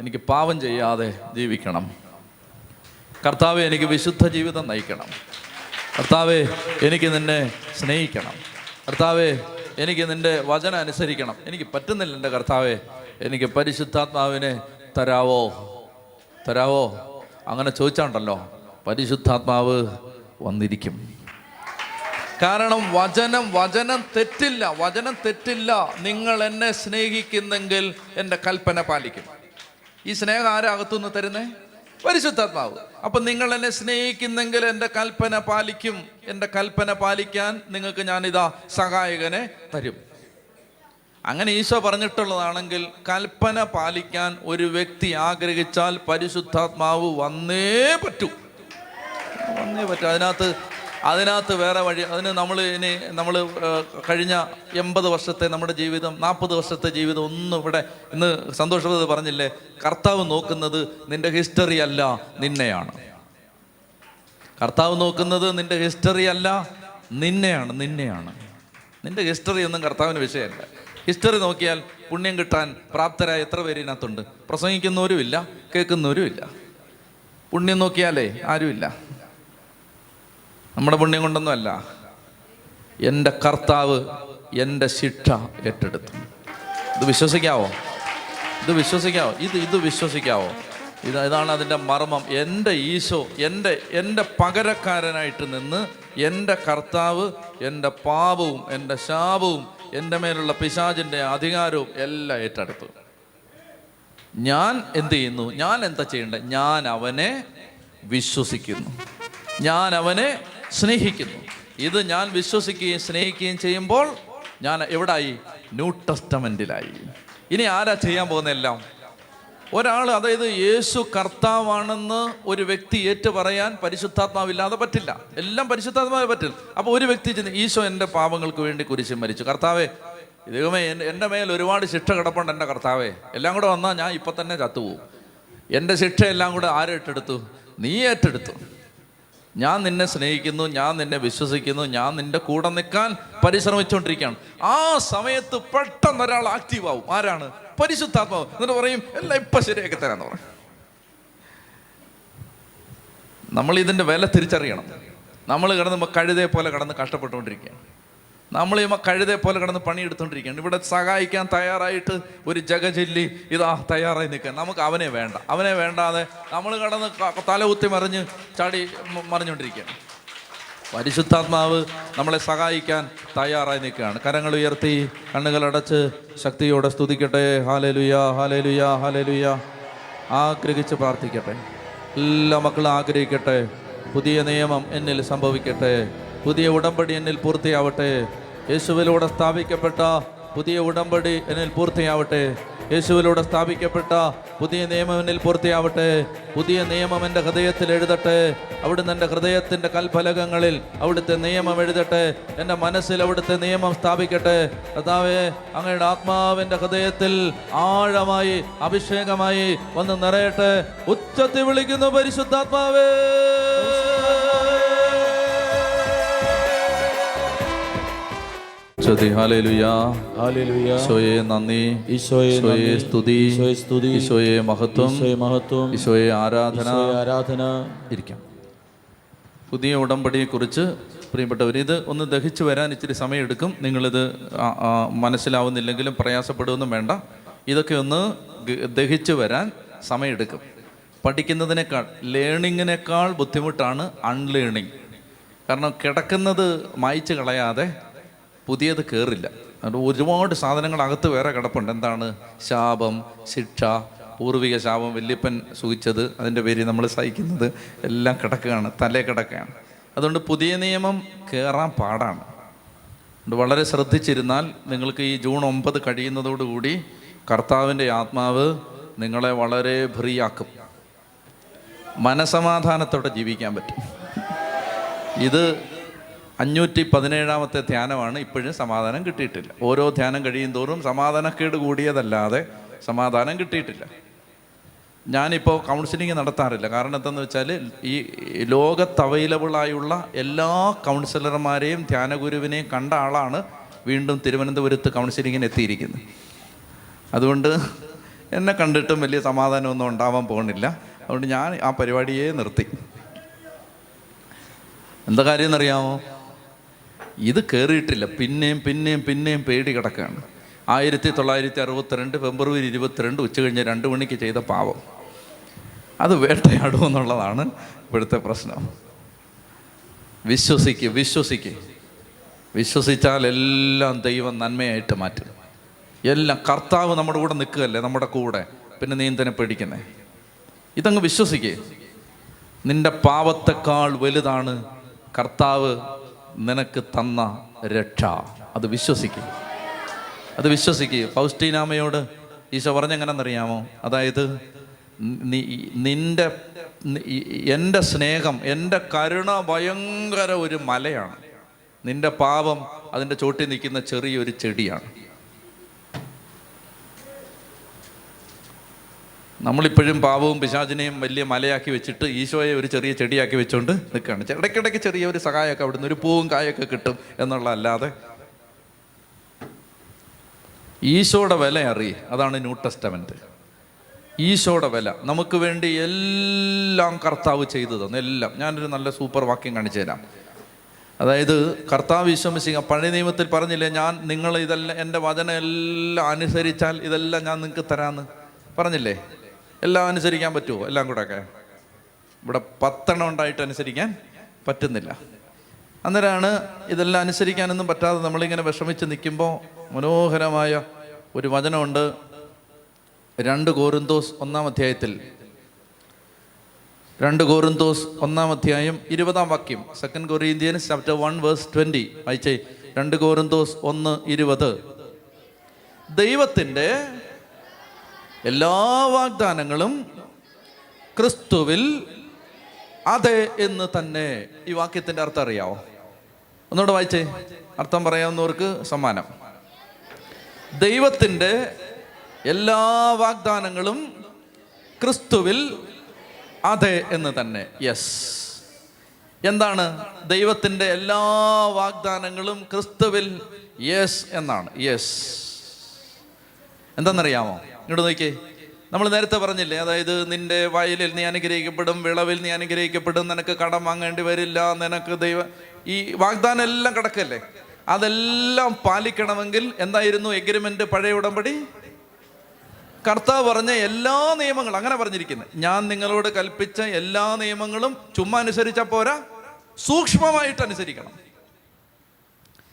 എനിക്ക് പാവം ചെയ്യാതെ ജീവിക്കണം. കർത്താവെ എനിക്ക് വിശുദ്ധ ജീവിതം നയിക്കണം. കർത്താവെ എനിക്ക് നിന്നെ സ്നേഹിക്കണം. കർത്താവെ എനിക്ക് നിന്റെ വചന അനുസരിക്കണം. എനിക്ക് പറ്റുന്നില്ല എന്റെ കർത്താവെ എനിക്ക് പരിശുദ്ധാത്മാവിനെ തരാവോ? തരാവോ? അങ്ങനെ ചോദിച്ചാണ്ടല്ലോ പരിശുദ്ധാത്മാവ് വന്നിരിക്കും. കാരണം വചനം വചനം തെറ്റില്ല വചനം തെറ്റില്ല. നിങ്ങൾ എന്നെ സ്നേഹിക്കുന്നെങ്കിൽ എന്റെ കൽപ്പന പാലിക്കും. ഈ സ്നേഹം ആരകത്തുനിന്ന് തരുന്നേ? പരിശുദ്ധാത്മാവ്. അപ്പൊ നിങ്ങൾ എന്നെ സ്നേഹിക്കുന്നെങ്കിൽ എന്റെ കൽപ്പന പാലിക്കും. എന്റെ കൽപ്പന പാലിക്കാൻ നിങ്ങൾക്ക് ഞാനിതാ സഹായകനെ തരും. അങ്ങനെ ഈശോ പറഞ്ഞിട്ടുള്ളതാണെങ്കിൽ കൽപ്പന പാലിക്കാൻ ഒരു വ്യക്തി ആഗ്രഹിച്ചാൽ പരിശുദ്ധാത്മാവ് വന്നേ പറ്റൂ. വന്നേ പറ്റൂ. അതിനകത്ത് അതിനകത്ത് വേറെ വഴി അതിന് നമ്മൾ ഇനി നമ്മൾ കഴിഞ്ഞ എൺപത് വർഷത്തെ നമ്മുടെ ജീവിതം നാൽപ്പത് വർഷത്തെ ജീവിതം ഒന്നും ഇവിടെ ഇന്ന് സന്തോഷപ്രദ പറഞ്ഞില്ലേ? കർത്താവ് നോക്കുന്നത് നിന്റെ ഹിസ്റ്ററി അല്ല നിന്നെയാണ്. കർത്താവ് നോക്കുന്നത് നിന്റെ ഹിസ്റ്ററി അല്ല നിന്നെയാണ് നിന്നെയാണ്. നിന്റെ ഹിസ്റ്ററി ഒന്നും കർത്താവിന് വിഷയമല്ല. ഹിസ്റ്ററി നോക്കിയാൽ പുണ്യം കിട്ടാൻ പ്രാപ്തരായ എത്ര പേര് ഇതിനകത്തുണ്ട്? കേൾക്കുന്നവരും ഇല്ല പുണ്യം നോക്കിയാലേ ആരുമില്ല. നമ്മുടെ പുണ്യം കൊണ്ടൊന്നും അല്ല എന്റെ കർത്താവ് എന്റെ ശിക്ഷ ഏറ്റെടുത്തു. ഇത് വിശ്വസിക്കാവോ? ഇത് വിശ്വസിക്കാവോ? ഇത് ഇത് വിശ്വസിക്കാവോ? ഇത് ഇതാണ് അതിന്റെ മർമ്മം. എന്റെ ഈശോ എന്റെ എന്റെ പകരക്കാരനായിട്ട് നിന്ന് എന്റെ കർത്താവ് എന്റെ പാപവും എന്റെ ശാപവും എന്റെ മേലുള്ള പിശാചിന്റെ അധികാരവും എല്ലാം ഏറ്റെടുത്തു. ഞാൻ എന്ത് ചെയ്യുന്നു? ഞാൻ എന്താ ചെയ്യേണ്ടത്? ഞാൻ അവനെ വിശ്വസിക്കുന്നു. ഞാൻ അവനെ സ്നേഹിക്കുന്നു. ഇത് ഞാൻ വിശ്വസിക്കുകയും സ്നേഹിക്കുകയും ചെയ്യുമ്പോൾ ഞാൻ എവിടായി? ന്യൂ ടെസ്റ്റമെന്റിലായി ഇനി ആരാ ചെയ്യാൻ പോകുന്നതെല്ലാം? ഒരാൾ അതായത് യേശു കർത്താവാണെന്ന് ഒരു വ്യക്തി ഏറ്റു പറയാൻ പരിശുദ്ധാത്മാവില്ലാതെ പറ്റില്ല. എല്ലാം പരിശുദ്ധാത്മാവേ പറ്റില്ല. അപ്പോൾ ഒരു വ്യക്തി ചെന്ന് ഈശോ എന്റെ പാപങ്ങൾക്ക് വേണ്ടി കുരിശ് മരിച്ചു. കർത്താവേ ദൈവമേ എന്റെ മേൽ ഒരുപാട് ശിക്ഷ കിടപ്പുണ്ട് എന്റെ കർത്താവേ. എല്ലാം കൂടെ വന്നാൽ ഞാൻ ഇപ്പം തന്നെ ചത്തുപോകും. എന്റെ ശിക്ഷ എല്ലാം കൂടെ ആരേറ്റെടുത്തു നീ ഏറ്റെടുത്തു. ഞാൻ നിന്നെ സ്നേഹിക്കുന്നു ഞാൻ നിന്നെ വിശ്വസിക്കുന്നു ഞാൻ നിന്റെ കൂടെ നിൽക്കാൻ പരിശ്രമിച്ചുകൊണ്ടിരിക്കുകയാണ്. ആ സമയത്ത് പെട്ടെന്ന് ഒരാൾ ആക്റ്റീവ് ആവും ആരാണ്? പരിശുദ്ധാത്മാവ്. എന്നിട്ട് പറയും എല്ലാം ഇപ്പൊ ശരിയാക്കി തരാന്ന് പറയും നമ്മൾ ഇതിന്റെ വില തിരിച്ചറിയണം. നമ്മൾ കിടന്ന് കഴുതയെ പോലെ കിടന്ന് കഷ്ടപ്പെട്ടുകൊണ്ടിരിക്കുകയാണ്. നമ്മൾ ഈ കഴുതയെ പോലെ കിടന്ന് പണിയെടുത്തുകൊണ്ടിരിക്കുകയാണ് ഇവിടെ സഹായിക്കാൻ തയ്യാറായിട്ട് ഒരു ജഗജല്ലി ഇതാ തയ്യാറായി നിൽക്കുക നമുക്ക് അവനെ വേണ്ട. അവനെ വേണ്ടാതെ നമ്മൾ കിടന്ന് തല തലകുത്തി മറിഞ്ഞ് ചാടി മറിഞ്ഞുകൊണ്ടിരിക്കുകയാണ് പരിശുദ്ധാത്മാവ് നമ്മളെ സഹായിക്കാൻ തയ്യാറായി നിൽക്കുകയാണ്. കരങ്ങൾ ഉയർത്തി കണ്ണുകൾ അടച്ച് ശക്തിയോടെ സ്തുതിക്കട്ടെ. ഹാലലുയ ഹാലലുയ ഹാലലുയ. ആഗ്രഹിച്ച് പ്രാർത്ഥിക്കട്ടെ. എല്ലാ മക്കളും ആഗ്രഹിക്കട്ടെ. പുതിയ നിയമം എന്നിൽ സംഭവിക്കട്ടെ. പുതിയ ഉടമ്പടി എന്നിൽ പൂർത്തിയാവട്ടെ. യേശുവിലൂടെ സ്ഥാപിക്കപ്പെട്ട പുതിയ ഉടമ്പടി എന്നിൽ പൂർത്തിയാവട്ടെ. യേശുവിലൂടെ സ്ഥാപിക്കപ്പെട്ട പുതിയ നിയമം എന്നിൽ പൂർത്തിയാവട്ടെ. പുതിയ നിയമം എന്റെ ഹൃദയത്തിൽ എഴുതട്ടെ. അവിടുന്ന് എന്റെ ഹൃദയത്തിന്റെ കൽഫലകങ്ങളിൽ അവിടുത്തെ നിയമം എഴുതട്ടെ. എന്റെ മനസ്സിൽ അവിടുത്തെ നിയമം സ്ഥാപിക്കട്ടെ. കർത്താവേ അങ്ങയുടെ ആത്മാവിന്റെ ഹൃദയത്തിൽ ആഴമായി അഭിഷേകമായി വന്ന് നിറയട്ടെ. ഉച്ചത്തിൽ വിളിക്കുന്നു പരിശുദ്ധാത്മാവേ. ഈശോയെ നന്ദി. ഈശോയെ. സ്തുതി. ഈശോയെ സ്തുതി. ഈശോയെ മഹത്വം. മഹത്വം. ഈശോയെ ആരാധന. ആരാധന. ഇരിക്കാം. പുതിയ ഉടമ്പടിയെക്കുറിച്ച് പ്രിയപ്പെട്ടവർ ഇത് ഒന്ന് ദഹിച്ചു വരാൻ ഇച്ചിരി സമയമെടുക്കും. നിങ്ങളിത് മനസ്സിലാവുന്നില്ലെങ്കിലും പ്രയാസപ്പെടുകയൊന്നും വേണ്ട. ഇതൊക്കെ ഒന്ന് ദഹിച്ചു വരാൻ സമയമെടുക്കും. പഠിക്കുന്നതിനേക്കാൾ ലേണിങ്ങിനേക്കാൾ ബുദ്ധിമുട്ടാണ് അൺലേണിങ് കാരണം കിടക്കുന്നത് മായ്ച്ചു കളയാതെ പുതിയത് കയറില്ല അതുകൊണ്ട് ഒരുപാട് സാധനങ്ങൾ അകത്ത് വേറെ കിടപ്പുണ്ട്. എന്താണ്? ശാപം ശിക്ഷ പൂർവിക ശാപം വല്യപ്പൻ സൂചിച്ചത് അതിന്റെ പേര് നമ്മൾ സഹിക്കുന്നത് എല്ലാം കിടക്കുകയാണ് തലേ കിടക്കുകയാണ്. അതുകൊണ്ട് പുതിയ നിയമം കയറാൻ പാടാണ്. വളരെ ശ്രദ്ധിച്ചിരുന്നാൽ നിങ്ങൾക്ക് ഈ ജൂൺ ഒമ്പത് കഴിയുന്നതോടുകൂടി കർത്താവിന്റെ ആത്മാവ് നിങ്ങളെ വളരെ ഫ്രീയാക്കും മനസമാധാനത്തോടെ ജീവിക്കാൻ പറ്റും. ഇത് അഞ്ഞൂറ്റി പതിനേഴാമത്തെ ധ്യാനമാണ് ഇപ്പോഴും സമാധാനം കിട്ടിയിട്ടില്ല. ഓരോ ധ്യാനം കഴിയും തോറും സമാധാനക്കേട് കൂടിയതല്ലാതെ സമാധാനം കിട്ടിയിട്ടില്ല. ഞാനിപ്പോൾ കൗൺസിലിംഗ് നടത്താറില്ല. കാരണം എന്താണെന്ന് വെച്ചാൽ ഈ ലോകത്ത് അവൈലബിളായുള്ള എല്ലാ കൗൺസിലർമാരെയും ധ്യാനഗുരുവിനെയും കണ്ട ആളാണ് വീണ്ടും തിരുവനന്തപുരത്ത് കൗൺസിലിങ്ങിന് എത്തിയിരിക്കുന്നത് അതുകൊണ്ട് എന്നെ കണ്ടിട്ടും വലിയ സമാധാനമൊന്നും ഉണ്ടാവാൻ പോകുന്നില്ല. അതുകൊണ്ട് ഞാൻ ആ പരിപാടിയെ നിർത്തി. എന്താ കാര്യം എന്നറിയാമോ? ഇത് കയറിയിട്ടില്ല പിന്നെയും പിന്നെയും പിന്നെയും പേടി കിടക്കുകയാണ്. ആയിരത്തി തൊള്ളായിരത്തി അറുപത്തിരണ്ട് ഫെബ്രുവരി ഇരുപത്തിരണ്ട് ഉച്ച കഴിഞ്ഞ് രണ്ട് മണിക്ക് ചെയ്ത പാവം. അത് വേട്ടയാടും എന്നുള്ളതാണ് ഇവിടുത്തെ പ്രശ്നം. വിശ്വസിക്കുക വിശ്വസിക്കുക വിശ്വസിച്ചാൽ എല്ലാം ദൈവം നന്മയായിട്ട് മാറ്റും. എല്ലാം കർത്താവ് നമ്മുടെ കൂടെ നിൽക്കുകയല്ലേ നമ്മുടെ കൂടെ. പിന്നെ നീ എന്തിനെ പേടിക്കുന്നേ? ഇതങ്ങ് വിശ്വസിക്കേ. നിന്റെ പാപത്തെക്കാൾ വലുതാണ് കർത്താവ് നിനക്ക് തന്ന രക്ഷ. അത് വിശ്വസിക്കുക അത് വിശ്വസിക്കുക പൗസ്റ്റീനാമയോട് ഈശോ പറഞ്ഞെങ്ങനെന്നറിയാമോ? അതായത് നിന്റെ എന്റെ സ്നേഹം എന്റെ കരുണ ഭയങ്കര ഒരു മലയാണ്. നിന്റെ പാപം അതിന്റെ ചോട്ടിൽ നിൽക്കുന്ന ചെറിയൊരു ചെടിയാണ്. നമ്മളിപ്പോഴും പാവവും പിശാചിനെയും വലിയ മലയാക്കി വെച്ചിട്ട് ഈശോയെ ഒരു ചെറിയ ചെടിയാക്കി വെച്ചുകൊണ്ട് നിൽക്കുകയാണ്. ഇടയ്ക്കിടയ്ക്ക് ചെറിയ ഒരു സഹായമൊക്കെ അവിടുന്ന് ഒരു പൂവും കായൊക്കെ കിട്ടും എന്നുള്ള അല്ലാതെ ഈശോയുടെ വില അറിയേ. അതാണ് ന്യൂ ടെസ്റ്റമെന്റ് ഈശോയുടെ വില. നമുക്ക് വേണ്ടി എല്ലാം കർത്താവ് ചെയ്തു തന്നു. എല്ലാം. ഞാനൊരു നല്ല സൂപ്പർ വാക്യം കാണിച്ചു തരാം. അതായത് കർത്താവ് വിശ്വസിക്കുക പഴയ നിയമത്തിൽ പറഞ്ഞില്ലേ ഞാൻ നിങ്ങൾ ഇതെല്ലാം എന്റെ വചനം എല്ലാം അനുസരിച്ചാൽ ഇതെല്ലാം ഞാൻ നിങ്ങൾക്ക് തരാമെന്ന് പറഞ്ഞില്ലേ? എല്ലാം അനുസരിക്കാൻ പറ്റുമോ എല്ലാം കൂടെ ഒക്കെ. ഇവിടെ പത്തെണ്ണം ഉണ്ടായിട്ട് അനുസരിക്കാൻ പറ്റുന്നില്ല. അന്നേരമാണ് ഇതെല്ലാം അനുസരിക്കാനൊന്നും പറ്റാതെ നമ്മളിങ്ങനെ വിഷമിച്ച് നിൽക്കുമ്പോൾ മനോഹരമായ ഒരു വചനമുണ്ട്. രണ്ട് കോരുന്തോസ് ഒന്നാം അധ്യായത്തിൽ. രണ്ട് കോറിന്തോസ് ഒന്നാം അധ്യായം ഇരുപതാം വാക്യം. Second Corinthians chapter one verse twenty വായിച്ചേ. രണ്ട് കോറിന്തോസ് ഒന്ന് ഇരുപത്. ദൈവത്തിന്റെ എല്ലാ വാഗ്ദാനങ്ങളും ക്രിസ്തുവിൽ അതെ എന്ന് തന്നെ ഈ വാക്യത്തിന്റെ അർത്ഥം അറിയാവോ? ഒന്നുകൂടെ വായിച്ചേ. അർത്ഥം പറയാവുന്നവർക്ക് സമ്മാനം. ദൈവത്തിന്റെ എല്ലാ വാഗ്ദാനങ്ങളും ക്രിസ്തുവിൽ അതെ എന്ന് തന്നെ. യെസ് എന്താണ്? ദൈവത്തിന്റെ എല്ലാ വാഗ്ദാനങ്ങളും ക്രിസ്തുവിൽ. യെസ് എന്നാണ്. യെസ് എന്താണെന്നറിയാമോ? ഇങ്ങോട്ട് നോക്കിയേ. നമ്മൾ നേരത്തെ പറഞ്ഞില്ലേ അതായത് നിന്റെ വയലിൽ നീ അനുഗ്രഹിക്കപ്പെടും വിളവിൽ നീ അനുഗ്രഹിക്കപ്പെടും നിനക്ക് കടം വാങ്ങേണ്ടി വരില്ല നിനക്ക് ദൈവ ഈ വാഗ്ദാനം എല്ലാം കിടക്കല്ലേ? അതെല്ലാം പാലിക്കണമെങ്കിൽ എന്തായിരുന്നു എഗ്രിമെന്റ് പഴയ ഉടമ്പടി? കർത്താവ് പറഞ്ഞ എല്ലാ നിയമങ്ങളും അങ്ങനെ പറഞ്ഞിരിക്കുന്നത് ഞാൻ നിങ്ങളോട് കൽപ്പിച്ച എല്ലാ നിയമങ്ങളും ചുമ്മാ അനുസരിച്ചാൽ പോരാ സൂക്ഷ്മമായിട്ട് അനുസരിക്കണം.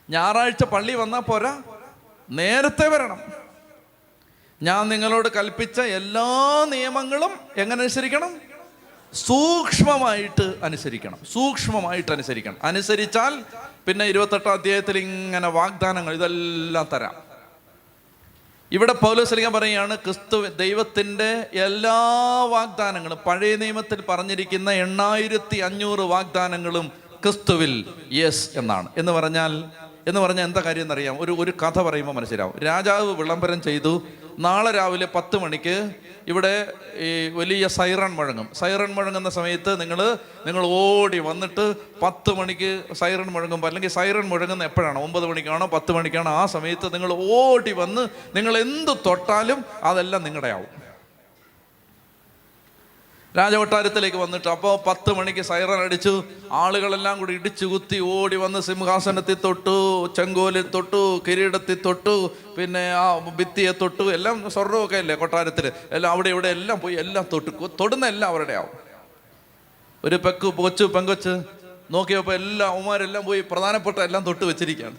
ഞായറാഴ്ച പള്ളി വന്നാൽ പോരാ നേരത്തെ വരണം. ഞാൻ നിങ്ങളോട് കൽപ്പിച്ച എല്ലാ നിയമങ്ങളും എങ്ങനെ അനുസരിക്കണം? സൂക്ഷ്മമായിട്ട് അനുസരിക്കണം. സൂക്ഷ്മമായിട്ട് അനുസരിക്കണം. അനുസരിച്ചാൽ പിന്നെ ഇരുപത്തെട്ടാം അധ്യായത്തിൽ ഇങ്ങനെ വാഗ്ദാനങ്ങൾ ഇതെല്ലാം തരാം. ഇവിടെ പൗലോസ്ലിംഗം പറയുകയാണ് ക്രിസ്തു ദൈവത്തിന്റെ എല്ലാ വാഗ്ദാനങ്ങളും പഴയ നിയമത്തിൽ പറഞ്ഞിരിക്കുന്ന എണ്ണായിരത്തി അഞ്ഞൂറ് വാഗ്ദാനങ്ങളും ക്രിസ്തുവിൽ യെസ് എന്നാണ്. എന്ന് പറഞ്ഞാൽ എന്ന് പറഞ്ഞാൽ എന്താ കാര്യം എന്നറിയാം? ഒരു ഒരു കഥ പറയുമ്പോൾ മനസ്സിലാവും. രാജാവ് വിളംബരം ചെയ്തു നാളെ രാവിലെ പത്ത് മണിക്ക് ഇവിടെ ഈ വലിയ സൈറൺ മുഴങ്ങും. സൈറൺ മുഴങ്ങുന്ന സമയത്ത് നിങ്ങൾ നിങ്ങൾ ഓടി വന്നിട്ട് പത്ത് മണിക്ക് സൈറൺ മുഴങ്ങുമ്പോൾ അല്ലെങ്കിൽ സൈറൺ മുഴങ്ങുന്ന എപ്പോഴാണ്? ഒമ്പത് മണിക്കാണോ? പത്ത് മണിക്കാണോ? ആ സമയത്ത് നിങ്ങൾ ഓടി വന്ന് നിങ്ങൾ എന്ത് തൊട്ടാലും അതെല്ലാം നിങ്ങളുടെ ആവും രാജകൊട്ടാരത്തിലേക്ക് വന്നിട്ട് അപ്പോൾ പത്ത് മണിക്ക് സൈറൻ അടിച്ചു. ആളുകളെല്ലാം കൂടി ഇടിച്ചു കുത്തി ഓടി വന്ന് സിംഹാസനത്തിൽ തൊട്ടു ചെങ്കോലിൽ തൊട്ടു കിരീടത്തിൽ തൊട്ടു പിന്നെ ആ ഭിത്തിയെ തൊട്ടു. എല്ലാം സ്വർണമൊക്കെ അല്ലേ കൊട്ടാരത്തിൽ എല്ലാം അവിടെ ഇവിടെ എല്ലാം പോയി എല്ലാം തൊട്ടു. തൊടുന്ന എല്ലാം അവരുടെ ആവും. ഒരു പെക്ക് കൊച്ചു പെങ്കൊച്ച് നോക്കിയപ്പോൾ എല്ലാം ഉമാരെല്ലാം പോയി പ്രധാനപ്പെട്ട എല്ലാം തൊട്ട് വെച്ചിരിക്കുകയാണ്.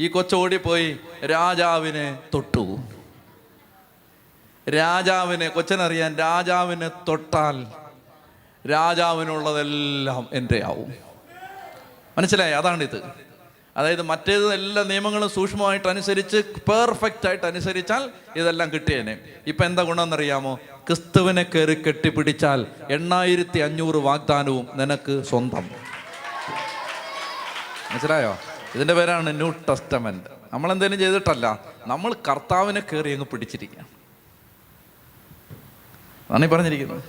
ഈ കൊച്ചോടിപ്പോയി രാജാവിനെ തൊട്ടു. രാജാവിനെ കൊച്ചനറിയാൻ രാജാവിനെ തൊട്ടാൽ രാജാവിനുള്ളതെല്ലാം എന്റെ ആവും മനസ്സിലായി? അതാണിത്. അതായത് മറ്റേത് എല്ലാ നിയമങ്ങളും സൂക്ഷ്മമായിട്ട് അനുസരിച്ച് പെർഫെക്റ്റ് ആയിട്ട് അനുസരിച്ചാൽ ഇതെല്ലാം കിട്ടിയേനെ. ഇപ്പൊ എന്താ ഗുണമെന്നറിയാമോ? ക്രിസ്തുവിനെ കയറി കെട്ടിപ്പിടിച്ചാൽ എണ്ണായിരത്തി അഞ്ഞൂറ് വാഗ്ദാനവും നിനക്ക് സ്വന്തം. മനസ്സിലായോ? ഇതിന്റെ പേരാണ് ന്യൂ ടെസ്റ്റമെന്റ്. നമ്മൾ എന്തെങ്കിലും ചെയ്തിട്ടല്ല. നമ്മൾ കർത്താവിനെ കയറി അങ്ങ് പിടിച്ചിരിക്കുക അതാണ് ഈ പറഞ്ഞിരിക്കുന്നത്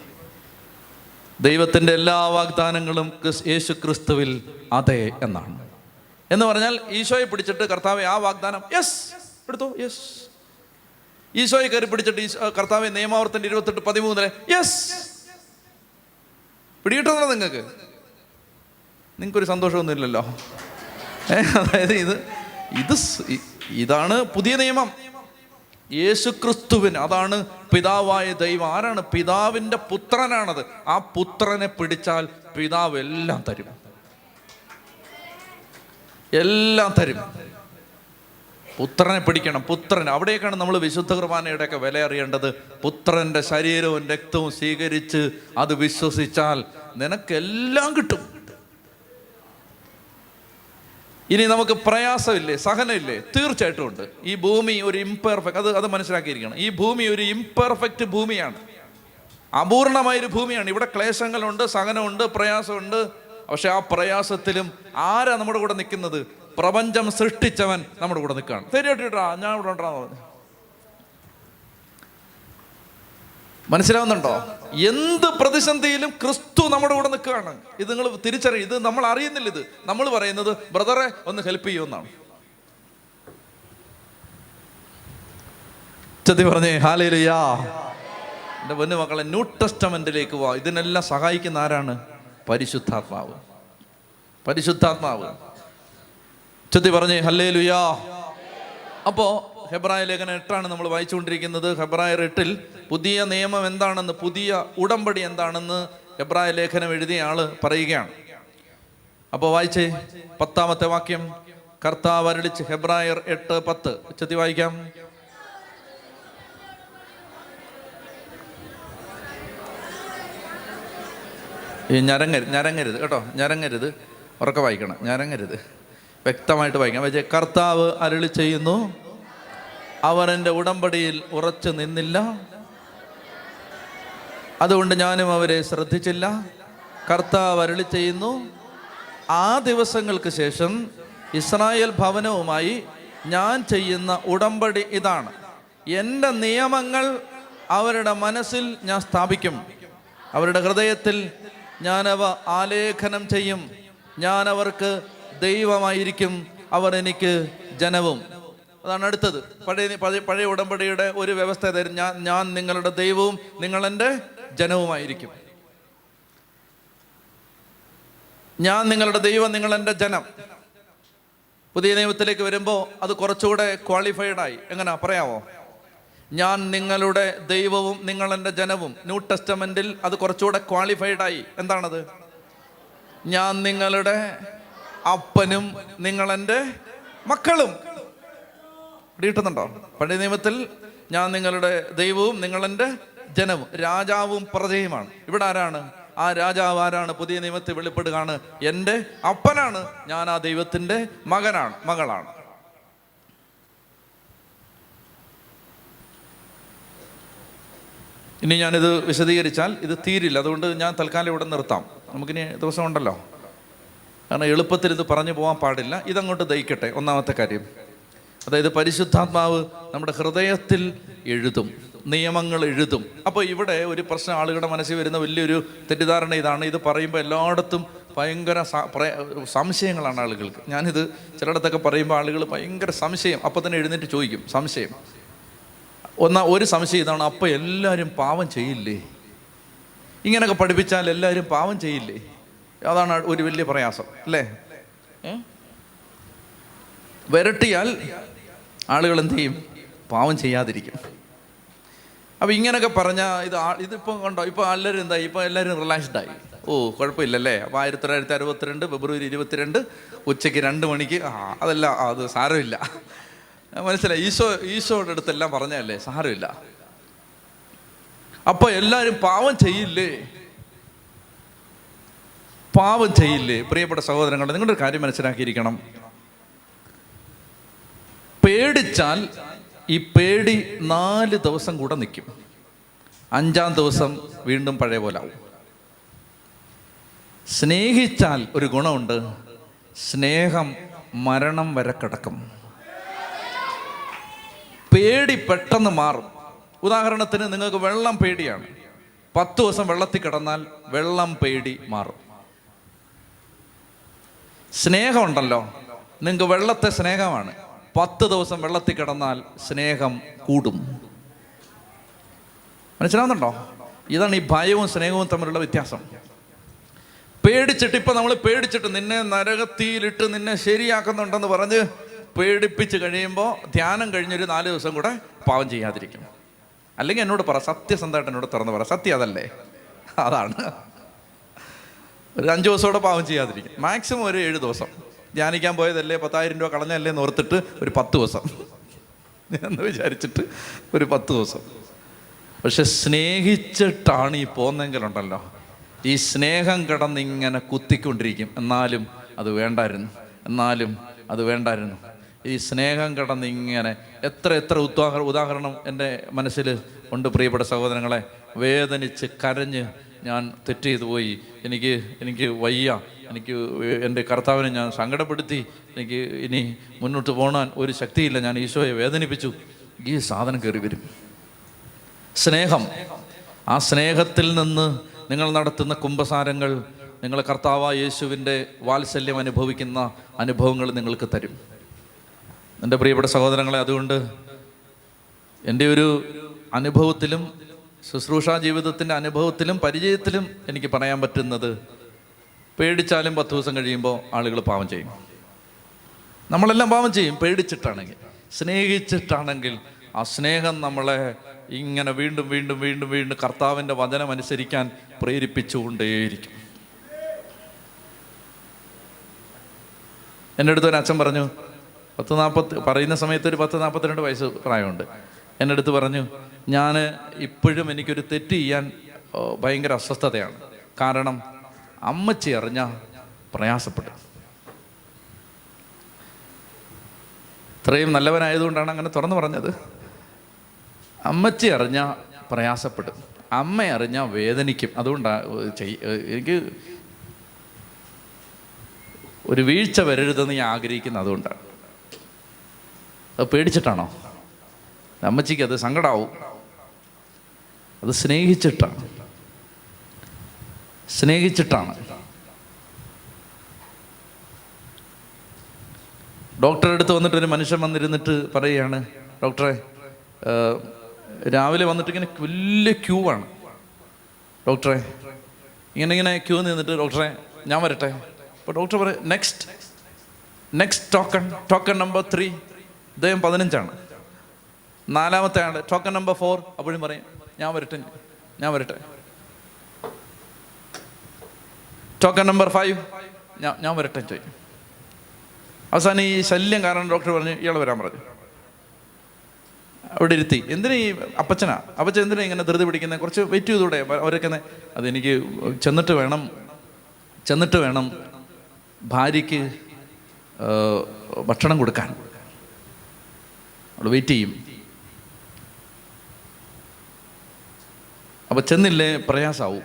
ദൈവത്തിന്റെ എല്ലാ വാഗ്ദാനങ്ങളും യേശു ക്രിസ്തുവിൽ അതെ എന്നാണ്. എന്ന് പറഞ്ഞാൽ ഈശോയെ പിടിച്ചിട്ട് കർത്താവെ ആ വാഗ്ദാനം യെസ് എടുത്തോ യെസ്. ഈശോയെ കയറി പിടിച്ചിട്ട് ഈശോ കർത്താവെ നിയമാവർത്തിന്റെ ഇരുപത്തെട്ട് പതിമൂന്നിലെ യെസ്. പിടികിട്ടുന്നുണ്ടോ നിങ്ങൾക്ക്? നിങ്ങൾക്കൊരു സന്തോഷമൊന്നുമില്ലല്ലോ. അതായത് ഇത് ഇത് ഇതാണ് പുതിയ നിയമം. യേശുക്രിസ്തുവിന് അതാണ് പിതാവായ ദൈവം. ആരാണ്? പിതാവിന്റെ പുത്രനാണത്. ആ പുത്രനെ പിടിച്ചാൽ പിതാവ് എല്ലാം തരും. എല്ലാം തരും. പുത്രനെ പിടിക്കണം. പുത്രൻ. അവിടേക്കാണ് നമ്മൾ വിശുദ്ധ കുർബാനയുടെയൊക്കെ വില അറിയേണ്ടത്. പുത്രന്റെ ശരീരവും രക്തവും സ്വീകരിച്ച് അത് വിശ്വസിച്ചാൽ നിനക്കെല്ലാം കിട്ടും. ഇനി നമുക്ക് പ്രയാസമില്ലേ? സഹനമില്ലേ? തീർച്ചയായിട്ടും ഉണ്ട്. ഈ ഭൂമി ഒരു ഇംപെർഫെക്റ്റ് അത് അത് മനസ്സിലാക്കിയിരിക്കണം. ഈ ഭൂമി ഒരു ഇംപെർഫെക്റ്റ് ഭൂമിയാണ്. അപൂർണമായൊരു ഭൂമിയാണ്. ഇവിടെ ക്ലേശങ്ങളുണ്ട് സഹനമുണ്ട് പ്രയാസമുണ്ട്. പക്ഷെ ആ പ്രയാസത്തിലും ആരാ നമ്മുടെ കൂടെ നിൽക്കുന്നത്? പ്രപഞ്ചം സൃഷ്ടിച്ചവൻ നമ്മുടെ കൂടെ നിൽക്കുകയാണ്. ശരിയായിട്ടാ ഞാൻ ഇവിടെ ഉണ്ടാന്ന് മനസ്സിലാവുന്നുണ്ടോ? എന്ത് പ്രതിസന്ധിയിലും ക്രിസ്തു നമ്മുടെ കൂടെ നിൽക്കുകയാണ്. ഇത് നിങ്ങൾ തിരിച്ചറിയും ഇത് നമ്മൾ അറിയുന്നില്ല ഇത്. നമ്മൾ പറയുന്നത് ബ്രദറെ ഒന്ന് ഹെൽപ്പ് ചെയ്യുമെന്നാണ് ചതി പറഞ്ഞേ ഹാലേലുയാ. എന്റെ പൊന്നു മക്കളെ ന്യൂ ടെസ്റ്റമെന്റിലേക്ക് വാ. ഇതിനെല്ലാം സഹായിക്കുന്ന ആരാണ്? പരിശുദ്ധാത്മാവ്. പരിശുദ്ധാത്മാവ്. ചതി പറഞ്ഞേ ഹല്ലേ ലുയാ അപ്പോ ഹെബ്രായ ലേഖനം എട്ടാണ് നമ്മൾ വായിച്ചുകൊണ്ടിരിക്കുന്നത്. ഹെബ്രായർ എട്ടിൽ പുതിയ നിയമം എന്താണെന്ന് പുതിയ ഉടമ്പടി എന്താണെന്ന് ഹെബ്രായ ലേഖനം എഴുതിയ ആൾ പറയുകയാണ്. അപ്പോൾ വായിച്ചേ പത്താമത്തെ വാക്യം. കർത്താവ് അരളിച്ച് ഹെബ്രായർ എട്ട് പത്ത്. ഉച്ചത്തി വായിക്കാം. ഈ ഞരങ്ങരുത് ഞരങ്ങരുത് കേട്ടോ ഞരങ്ങരുത്. ഉറക്കെ വായിക്കണം ഞരങ്ങരുത്. വ്യക്തമായിട്ട് വായിക്കണം. പക്ഷേ കർത്താവ് അരളി ചെയ്യുന്നു അവർ എന്റെ ഉടമ്പടിയിൽ ഉറച്ചു നിന്നില്ല. അതുകൊണ്ട് ഞാനും അവരെ ശ്രദ്ധിച്ചില്ല. കർത്താവ് അരളി ചെയ്യുന്നു ആ ദിവസങ്ങൾക്ക് ശേഷം ഇസ്രായേൽ ഭവനവുമായി ഞാൻ ചെയ്യുന്ന ഉടമ്പടി ഇതാണ്. എന്റെ നിയമങ്ങൾ അവരുടെ മനസ്സിൽ ഞാൻ സ്ഥാപിക്കും. അവരുടെ ഹൃദയത്തിൽ ഞാനവ ആലേഖനം ചെയ്യും. ഞാൻ അവർക്ക് ദൈവമായിരിക്കും അവർ എനിക്ക് ജനവും. അതാണ് അടുത്തത്. പഴയ പഴയ ഉടമ്പടിയുടെ ഒരു വ്യവസ്ഥ തരും ഞാൻ ഞാൻ നിങ്ങളുടെ ദൈവവും നിങ്ങളെന്റെ ജനവുമായിരിക്കും. ഞാൻ നിങ്ങളുടെ ദൈവം നിങ്ങൾ എന്റെ ജനം. പുതിയ നിയമത്തിലേക്ക് വരുമ്പോൾ അത് കുറച്ചുകൂടെ ക്വാളിഫൈഡായി എങ്ങനെ പറയാമോ? ഞാൻ നിങ്ങളുടെ ദൈവവും നിങ്ങൾ എന്റെ ജനവും. ന്യൂ ടെസ്റ്റമെന്റിൽ അത് കുറച്ചുകൂടെ ക്വാളിഫൈഡായി എന്താണത്? ഞാൻ നിങ്ങളുടെ അപ്പനും നിങ്ങൾ എന്റെ മക്കളും. കിട്ടുന്നുണ്ടോ പഴയ നിയമത്തിൽ ഞാൻ നിങ്ങളുടെ ദൈവവും നിങ്ങൾ എന്റെ ജനവും രാജാവും പ്രജയുമാണ്. ഇവിടെ ആരാണ്? ആ രാജാവ് ആരാണ്? പുതിയ നിയമത്തിൽ വെളിപ്പെടുകയാണ്. എന്റെ അപ്പനാണ്. ഞാൻ ആ ദൈവത്തിന്റെ മകനാണ് മകളാണ്. ഇനി ഞാനിത് വിശദീകരിച്ചാൽ ഇത് തീരില്ല. അതുകൊണ്ട് ഞാൻ തൽക്കാലം ഇവിടെ നിർത്താം. നമുക്കിനി ദിവസമുണ്ടല്ലോ. കാരണം എളുപ്പത്തിൽ ഇത് പറഞ്ഞു പോകാൻ പാടില്ല. ഇതങ്ങോട്ട് ദഹിക്കട്ടെ. ഒന്നാമത്തെ കാര്യം. അതായത് പരിശുദ്ധാത്മാവ് നമ്മുടെ ഹൃദയത്തിൽ എഴുതും നിയമങ്ങൾ എഴുതും. അപ്പോൾ ഇവിടെ ഒരു പ്രശ്നം ആളുകളുടെ മനസ്സിൽ വരുന്ന വലിയൊരു തെറ്റിദ്ധാരണ ഇതാണ്. ഇത് പറയുമ്പോൾ എല്ലായിടത്തും ഭയങ്കര സംശയങ്ങളാണ് ആളുകൾക്ക്. ഞാനിത് ചിലയിടത്തൊക്കെ പറയുമ്പോൾ ആളുകൾ ഭയങ്കര സംശയം. അപ്പോൾ തന്നെ എഴുന്നേറ്റ് ചോദിക്കും സംശയം. ഒന്നാ ഒരു സംശയം ഇതാണ് അപ്പം എല്ലാവരും പാവം ചെയ്യില്ലേ? ഇങ്ങനെയൊക്കെ പഠിപ്പിച്ചാൽ എല്ലാവരും പാവം ചെയ്യില്ലേ? അതാണ് ഒരു വലിയ പ്രയാസം അല്ലേ? വിരട്ടിയാൽ ആളുകൾ എന്ത് ചെയ്യും? പാവം ചെയ്യാതിരിക്കും. അപ്പം ഇങ്ങനെയൊക്കെ പറഞ്ഞാൽ ഇത് ഇതിപ്പോൾ കണ്ടോ? ഇപ്പോൾ എല്ലാവരും എന്താ ഇപ്പോൾ എല്ലാവരും റിലാക്സ്ഡ് ആയി. ഓ കുഴപ്പമില്ലല്ലേ? അപ്പോൾ ആയിരത്തി തൊള്ളായിരത്തി അറുപത്തിരണ്ട് ഫെബ്രുവരി ഇരുപത്തിരണ്ട് ഉച്ചയ്ക്ക് രണ്ട് മണിക്ക്. ആ അതല്ല അത് സാരമില്ല. മനസ്സിലായി? ഈശോ ഈശോയുടെ അടുത്തെല്ലാം പറഞ്ഞല്ലേ സാരമില്ല. അപ്പോൾ എല്ലാവരും പാവം ചെയ്യില്ലേ? പാവം ചെയ്യില്ലേ? പ്രിയപ്പെട്ട സഹോദരങ്ങളെ നിങ്ങളുടെ കാര്യം മനസ്സിലാക്കിയിരിക്കണം. പേടിച്ചാൽ ഈ പേടി നാല് ദിവസം കൂടെ നിൽക്കും. അഞ്ചാം ദിവസം വീണ്ടും പഴയ പോലെ ആവും. സ്നേഹിച്ചാൽ ഒരു ഗുണമുണ്ട്. സ്നേഹം മരണം വരെ കിടക്കും. പേടി പെട്ടെന്ന് മാറും. ഉദാഹരണത്തിന് നിങ്ങൾക്ക് വെള്ളം പേടിയാണ്. പത്ത് ദിവസം വെള്ളത്തിൽ കിടന്നാൽ വെള്ളം പേടി മാറും. സ്നേഹമുണ്ടല്ലോ. നിങ്ങൾക്ക് വെള്ളത്തെ സ്നേഹമാണ്. പത്ത് ദിവസം വെള്ളത്തിൽ കിടന്നാൽ സ്നേഹം കൂടും. മനസ്സിലാവുന്നുണ്ടോ? ഇതാണ് ഈ ഭയവും സ്നേഹവും തമ്മിലുള്ള വ്യത്യാസം. പേടിച്ചിട്ട് ഇപ്പം നമ്മൾ പേടിച്ചിട്ട് നിന്നെ നരകത്തിയിലിട്ട് നിന്നെ ശരിയാക്കുന്നുണ്ടെന്ന് പറഞ്ഞ് പേടിപ്പിച്ച് കഴിയുമ്പോൾ ധ്യാനം കഴിഞ്ഞൊരു നാല് ദിവസം കൂടെ പാവം ചെയ്യാതിരിക്കും. അല്ലെങ്കിൽ എന്നോട് പറ സത്യസന്ധമായിട്ട് എന്നോട് തുറന്ന് പറ സത്യം അതല്ലേ? അതാണ്. ഒരു അഞ്ച് ദിവസം കൂടെ പാവം ചെയ്യാതിരിക്കും. മാക്സിമം ഒരു ഏഴ് ദിവസം. ധ്യാനിക്കാൻ പോയതല്ലേ പത്തായിരം രൂപ കളഞ്ഞല്ലേ എന്ന് ഓർത്തിട്ട് ഒരു പത്ത് ദിവസം. എന്ന് വിചാരിച്ചിട്ട് ഒരു പത്ത് ദിവസം. പക്ഷെ സ്നേഹിച്ചിട്ടാണ് ഈ പോന്നെങ്കിലുണ്ടല്ലോ. ഈ സ്നേഹം കിടന്ന് ഇങ്ങനെ കുത്തിക്കൊണ്ടിരിക്കും. എന്നാലും അത് വേണ്ടായിരുന്നു. എന്നാലും അത് വേണ്ടായിരുന്നു. ഈ സ്നേഹം കിടന്ന് ഇങ്ങനെ എത്ര എത്ര ഉദാഹരണം ഉദാഹരണം എന്റെ മനസ്സിൽ ഉണ്ട് പ്രിയപ്പെട്ട സഹോദരങ്ങളെ. വേദനിച്ച് കരഞ്ഞ് ഞാൻ തെറ്റ് ചെയ്തു പോയി. എനിക്ക് എനിക്ക് വയ്യ. എനിക്ക് എന്റെ കർത്താവിനെ ഞാൻ സങ്കടപ്പെടുത്തി. എനിക്ക് ഇനി മുന്നോട്ട് പോകാൻ ഒരു ശക്തിയില്ല. ഞാൻ ഈശോയെ വേദനിപ്പിച്ചു. ഈ സാധനം കയറി വരും. സ്നേഹം. ആ സ്നേഹത്തിൽ നിന്ന് നിങ്ങൾ നടത്തുന്ന കുംഭസാരങ്ങൾ നിങ്ങൾ കർത്താവ യേശുവിന്റെ വാത്സല്യം അനുഭവിക്കുന്ന അനുഭവങ്ങൾ നിങ്ങൾക്ക് തരും. എന്റെ പ്രിയപ്പെട്ട സഹോദരങ്ങളെ അതുകൊണ്ട് എന്റെ ഒരു അനുഭവത്തിലും ശുശ്രൂഷാ ജീവിതത്തിന്റെ അനുഭവത്തിലും പരിചയത്തിലും എനിക്ക് പറയാൻ പറ്റുന്നത് പേടിച്ചാലും പത്ത് ദിവസം കഴിയുമ്പോൾ ആളുകൾ പാവം ചെയ്യും. നമ്മളെല്ലാം പാവം ചെയ്യും. പേടിച്ചിട്ടാണെങ്കിൽ സ്നേഹിച്ചിട്ടാണെങ്കിൽ ആ സ്നേഹം നമ്മളെ ഇങ്ങനെ വീണ്ടും വീണ്ടും വീണ്ടും വീണ്ടും കർത്താവിന്റെ വചനം അനുസരിക്കാൻ പ്രേരിപ്പിച്ചുകൊണ്ടേയിരിക്കും. എന്റെ അടുത്ത് ഒരു അച്ഛൻ പറഞ്ഞു പത്ത് നാൽപ്പത്തി പറയുന്ന സമയത്ത് ഒരു പത്ത് നാൽപ്പത്തിരണ്ട് വയസ്സ് പ്രായമുണ്ട്. എന്റെ അടുത്ത് പറഞ്ഞു ഞാൻ ഇപ്പോഴും എനിക്കൊരു തെറ്റ് ചെയ്യാൻ ഭയങ്കര അസ്വസ്ഥതയാണ്. കാരണം അമ്മച്ചി അറിഞ്ഞ പ്രയാസപ്പെട്ടു. ഇത്രയും നല്ലവനായതുകൊണ്ടാണ് അങ്ങനെ തുറന്നു പറഞ്ഞത്. അമ്മച്ചി അറിഞ്ഞ പ്രയാസപ്പെടും അമ്മ അറിഞ്ഞ വേദനിക്കും. അതുകൊണ്ടാണ് എനിക്ക് ഒരു വീഴ്ച വരരുതെന്ന് ഞാൻ ആഗ്രഹിക്കുന്നത് അതുകൊണ്ടാണ്. അത് പേടിച്ചിട്ടാണോ? അമ്മച്ചിക്ക് അത് സങ്കടാവും. അത് സ്നേഹിച്ചിട്ടാണ്. സ്നേഹിച്ചിട്ടാണ്. ഡോക്ടറെ അടുത്ത് വന്നിട്ട് ഒരു മനുഷ്യൻ വന്നിരുന്നിട്ട് പറയുകയാണ് ഡോക്ടറെ രാവിലെ വന്നിട്ട് ഇങ്ങനെ വലിയ ക്യൂ ആണ്. ഡോക്ടറെ ഇങ്ങനെ ഇങ്ങനെ ക്യൂ നിന്നിട്ട് ഡോക്ടറെ ഞാൻ വരട്ടെ. അപ്പോൾ ഡോക്ടർ പറയും next next token token number three ഇദ്ദേഹം പതിനഞ്ചാണ്. നാലാമത്തെ ആണ് ടോക്കൺ നമ്പർ ഫോർ അപ്പോഴും പറയും ഞാൻ വരട്ടെ ഞാൻ വരട്ടെ. ടോക്കൺ നമ്പർ ഫൈവ് ഞാൻ ഞാൻ വരട്ടെ ചോദിക്കും അവസാനം ഈ ശല്യം കാരണം ഡോക്ടർ പറഞ്ഞു ഇയാൾ വരാൻ പറഞ്ഞു. അവിടെ ഇരുത്തി. എന്തിനാ ഈ അപ്പച്ചനാ? അപ്പച്ചൻ എന്തിനാ ഇങ്ങനെ ധൃതി പിടിക്കുന്നത് കുറച്ച് വെയിറ്റ് ചെയ്തൂടെ? അവരൊക്കെ അതെനിക്ക് ചെന്നിട്ട് വേണം ചെന്നിട്ട് വേണം ഭാര്യയ്ക്ക് ഭക്ഷണം കൊടുക്കാൻ. അവിടെ വെയിറ്റ് ചെയ്യും. അപ്പൊ ചെന്നില്ലേ പ്രയാസാവും.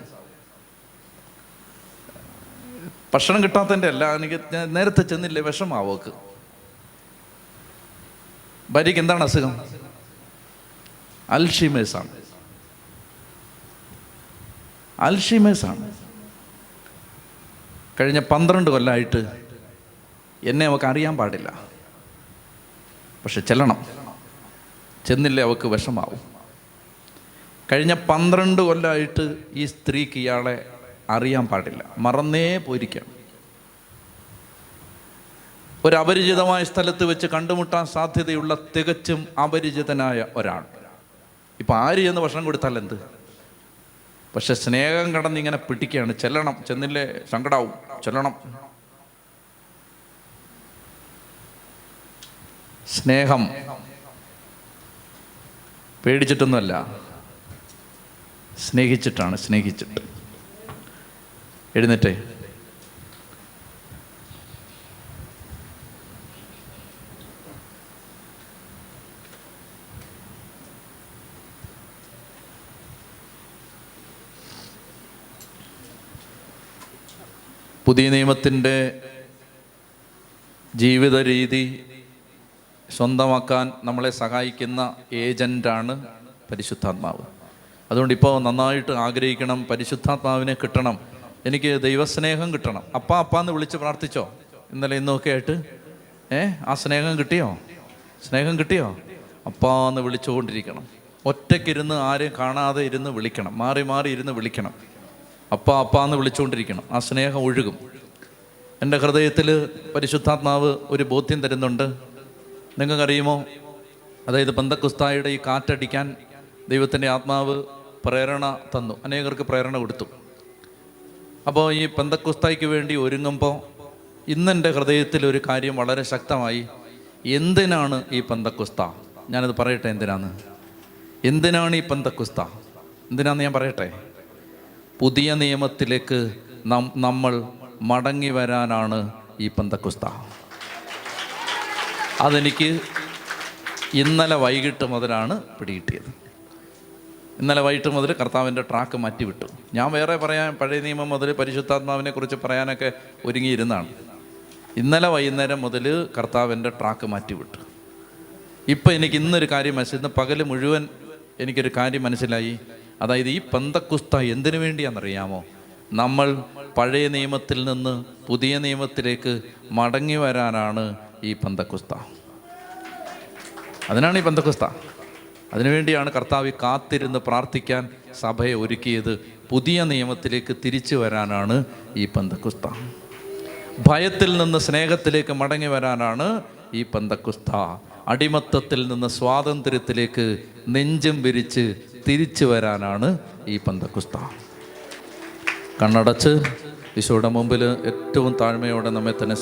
ഭക്ഷണം കിട്ടാത്തതിന്റെ അല്ല എനിക്ക് നേരത്തെ ചെന്നില്ലേ വിഷമാവോക്ക്. ഭാര്യയ്ക്ക് എന്താണ് അസുഖം? അൽഷിമേഴ്സാണ്. അൽഷിമേഴ്സാണ്. കഴിഞ്ഞ പന്ത്രണ്ട് കൊല്ലമായിട്ട് എന്നെ അവൾക്ക് അറിയാൻ പാടില്ല. പക്ഷെ ചെല്ലണം. ചെന്നില്ലേ അവൾക്ക് വിഷമാവും. കഴിഞ്ഞ പന്ത്രണ്ട് കൊല്ലമായിട്ട് ഈ സ്ത്രീക്ക് ഇയാളെ അറിയാൻ പാടില്ല. മറന്നേ പോയിരിക്കണം ഒരു അപരിചിതമായ സ്ഥലത്ത് വെച്ച് കണ്ടുമുട്ടാൻ സാധ്യതയുള്ള തികച്ചും അപരിചിതനായ ഒരാൾ. ഇപ്പം ആര് എന്ന് ഭക്ഷണം കൊടുത്താൽ എന്ത്? പക്ഷെ സ്നേഹം കടന്ന് ഇങ്ങനെ പിടിക്കുകയാണ്. ചെല്ലണം ചെന്നില്ലേ സങ്കടാവും. ചെല്ലണം. സ്നേഹം. പേടിച്ചിട്ടൊന്നുമല്ല. സ്നേഹിച്ചിട്ടാണ് സ്നേഹിച്ചിട്ട് എഴുന്നേറ്റേ. പുതിയ നിയമത്തിന്റെ ജീവിത രീതി സ്വന്തമാക്കാൻ നമ്മളെ സഹായിക്കുന്ന ഏജന്റാണ് പരിശുദ്ധാത്മാവ്. അതുകൊണ്ട് ഇപ്പോൾ നന്നായിട്ട് ആഗ്രഹിക്കണം പരിശുദ്ധാത്മാവിനെ കിട്ടണം എനിക്ക് ദൈവസ്നേഹം കിട്ടണം. അപ്പ അപ്പ എന്ന് വിളിച്ച് പ്രാർത്ഥിച്ചോ? ഇന്നലെ ഇന്നൊക്കെ ആയിട്ട് ഏ ആ സ്നേഹം കിട്ടിയോ? സ്നേഹം കിട്ടിയോ? അപ്പ എന്ന് വിളിച്ചുകൊണ്ടിരിക്കണം. ഒറ്റയ്ക്കിരുന്ന് ആരെയും കാണാതെ ഇരുന്ന് വിളിക്കണം മാറി മാറി ഇരുന്ന് വിളിക്കണം. അപ്പ അപ്പ എന്ന് വിളിച്ചുകൊണ്ടിരിക്കണം. ആ സ്നേഹം ഒഴുകും. എന്റെ ഹൃദയത്തിൽ പരിശുദ്ധാത്മാവ് ഒരു ബോധ്യം തരുന്നുണ്ട്. നിങ്ങൾക്കറിയുമോ? അതായത് പന്തക്കുസ്തായുടെ ഈ കാറ്റടിക്കാൻ ദൈവത്തിന്റെ ആത്മാവ് പ്രേരണ തന്നു. അനേകർക്ക് പ്രേരണ കൊടുത്തു. അപ്പോൾ ഈ പന്തക്കുസ്തായിക്ക് വേണ്ടി ഒരുങ്ങുമ്പോൾ ഇന്നെന്റെ ഹൃദയത്തിൽ ഒരു കാര്യം വളരെ ശക്തമായി എന്തിനാണ് ഈ പന്തക്കുസ്ത? ഞാനത് പറയട്ടെ എന്തിനാന്ന് എന്തിനാണ് ഈ പന്തക്കുസ്ത? എന്തിനാന്ന് ഞാൻ പറയട്ടെ? പുതിയ നിയമത്തിലേക്ക് നം നമ്മൾ മടങ്ങി വരാനാണ് ഈ പന്തക്കുസ്ത. അതെനിക്ക് ഇന്നലെ വൈകിട്ട് മുതലാണ് പിടികിട്ടിയത്. ഇന്നലെ വൈകിട്ട് മുതൽ കർത്താവിന്റെ ട്രാക്ക് മാറ്റിവിട്ടു. ഞാൻ വേറെ പറയാൻ പഴയ നിയമം മുതൽ പരിശുദ്ധാത്മാവിനെ കുറിച്ച് പറയാനൊക്കെ ഒരുങ്ങിയിരുന്നാണ്. ഇന്നലെ വൈകുന്നേരം മുതൽ കർത്താവിന്റെ ട്രാക്ക് മാറ്റിവിട്ടു. ഇപ്പം എനിക്ക് ഇന്നൊരു കാര്യം മനസ്സിൽ ഇന്ന് പകൽ മുഴുവൻ എനിക്കൊരു കാര്യം മനസ്സിലായി. അതായത് ഈ പന്തക്കുസ്ത എന്തിനു വേണ്ടിയാണെന്നറിയാമോ? നമ്മൾ പഴയ നിയമത്തിൽ നിന്ന് പുതിയ നിയമത്തിലേക്ക് മടങ്ങി വരാനാണ് ഈ പന്തക്കുസ്ത. അതിനാണ് ഈ പന്തക്കുസ്ത. അതിനുവേണ്ടിയാണ് കർത്താവ് കാത്തിരുന്ന് പ്രാർത്ഥിക്കാൻ സഭയെ ഒരുക്കിയത്. പുതിയ നിയമത്തിലേക്ക് തിരിച്ചു വരാനാണ് ഈ പന്തക്കുസ്ത. ഭയത്തിൽ നിന്ന് സ്നേഹത്തിലേക്ക് മടങ്ങി വരാനാണ് ഈ പന്തക്കുസ്ത. അടിമത്തത്തിൽ നിന്ന് സ്വാതന്ത്ര്യത്തിലേക്ക് നെഞ്ചും വിരിച്ച് തിരിച്ചു വരാനാണ് ഈ പന്തക്കുസ്ത. കണ്ണടച്ച് ഈശോയുടെ മുമ്പിൽ ഏറ്റവും താഴ്മയോടെ നമ്മെ തന്നെ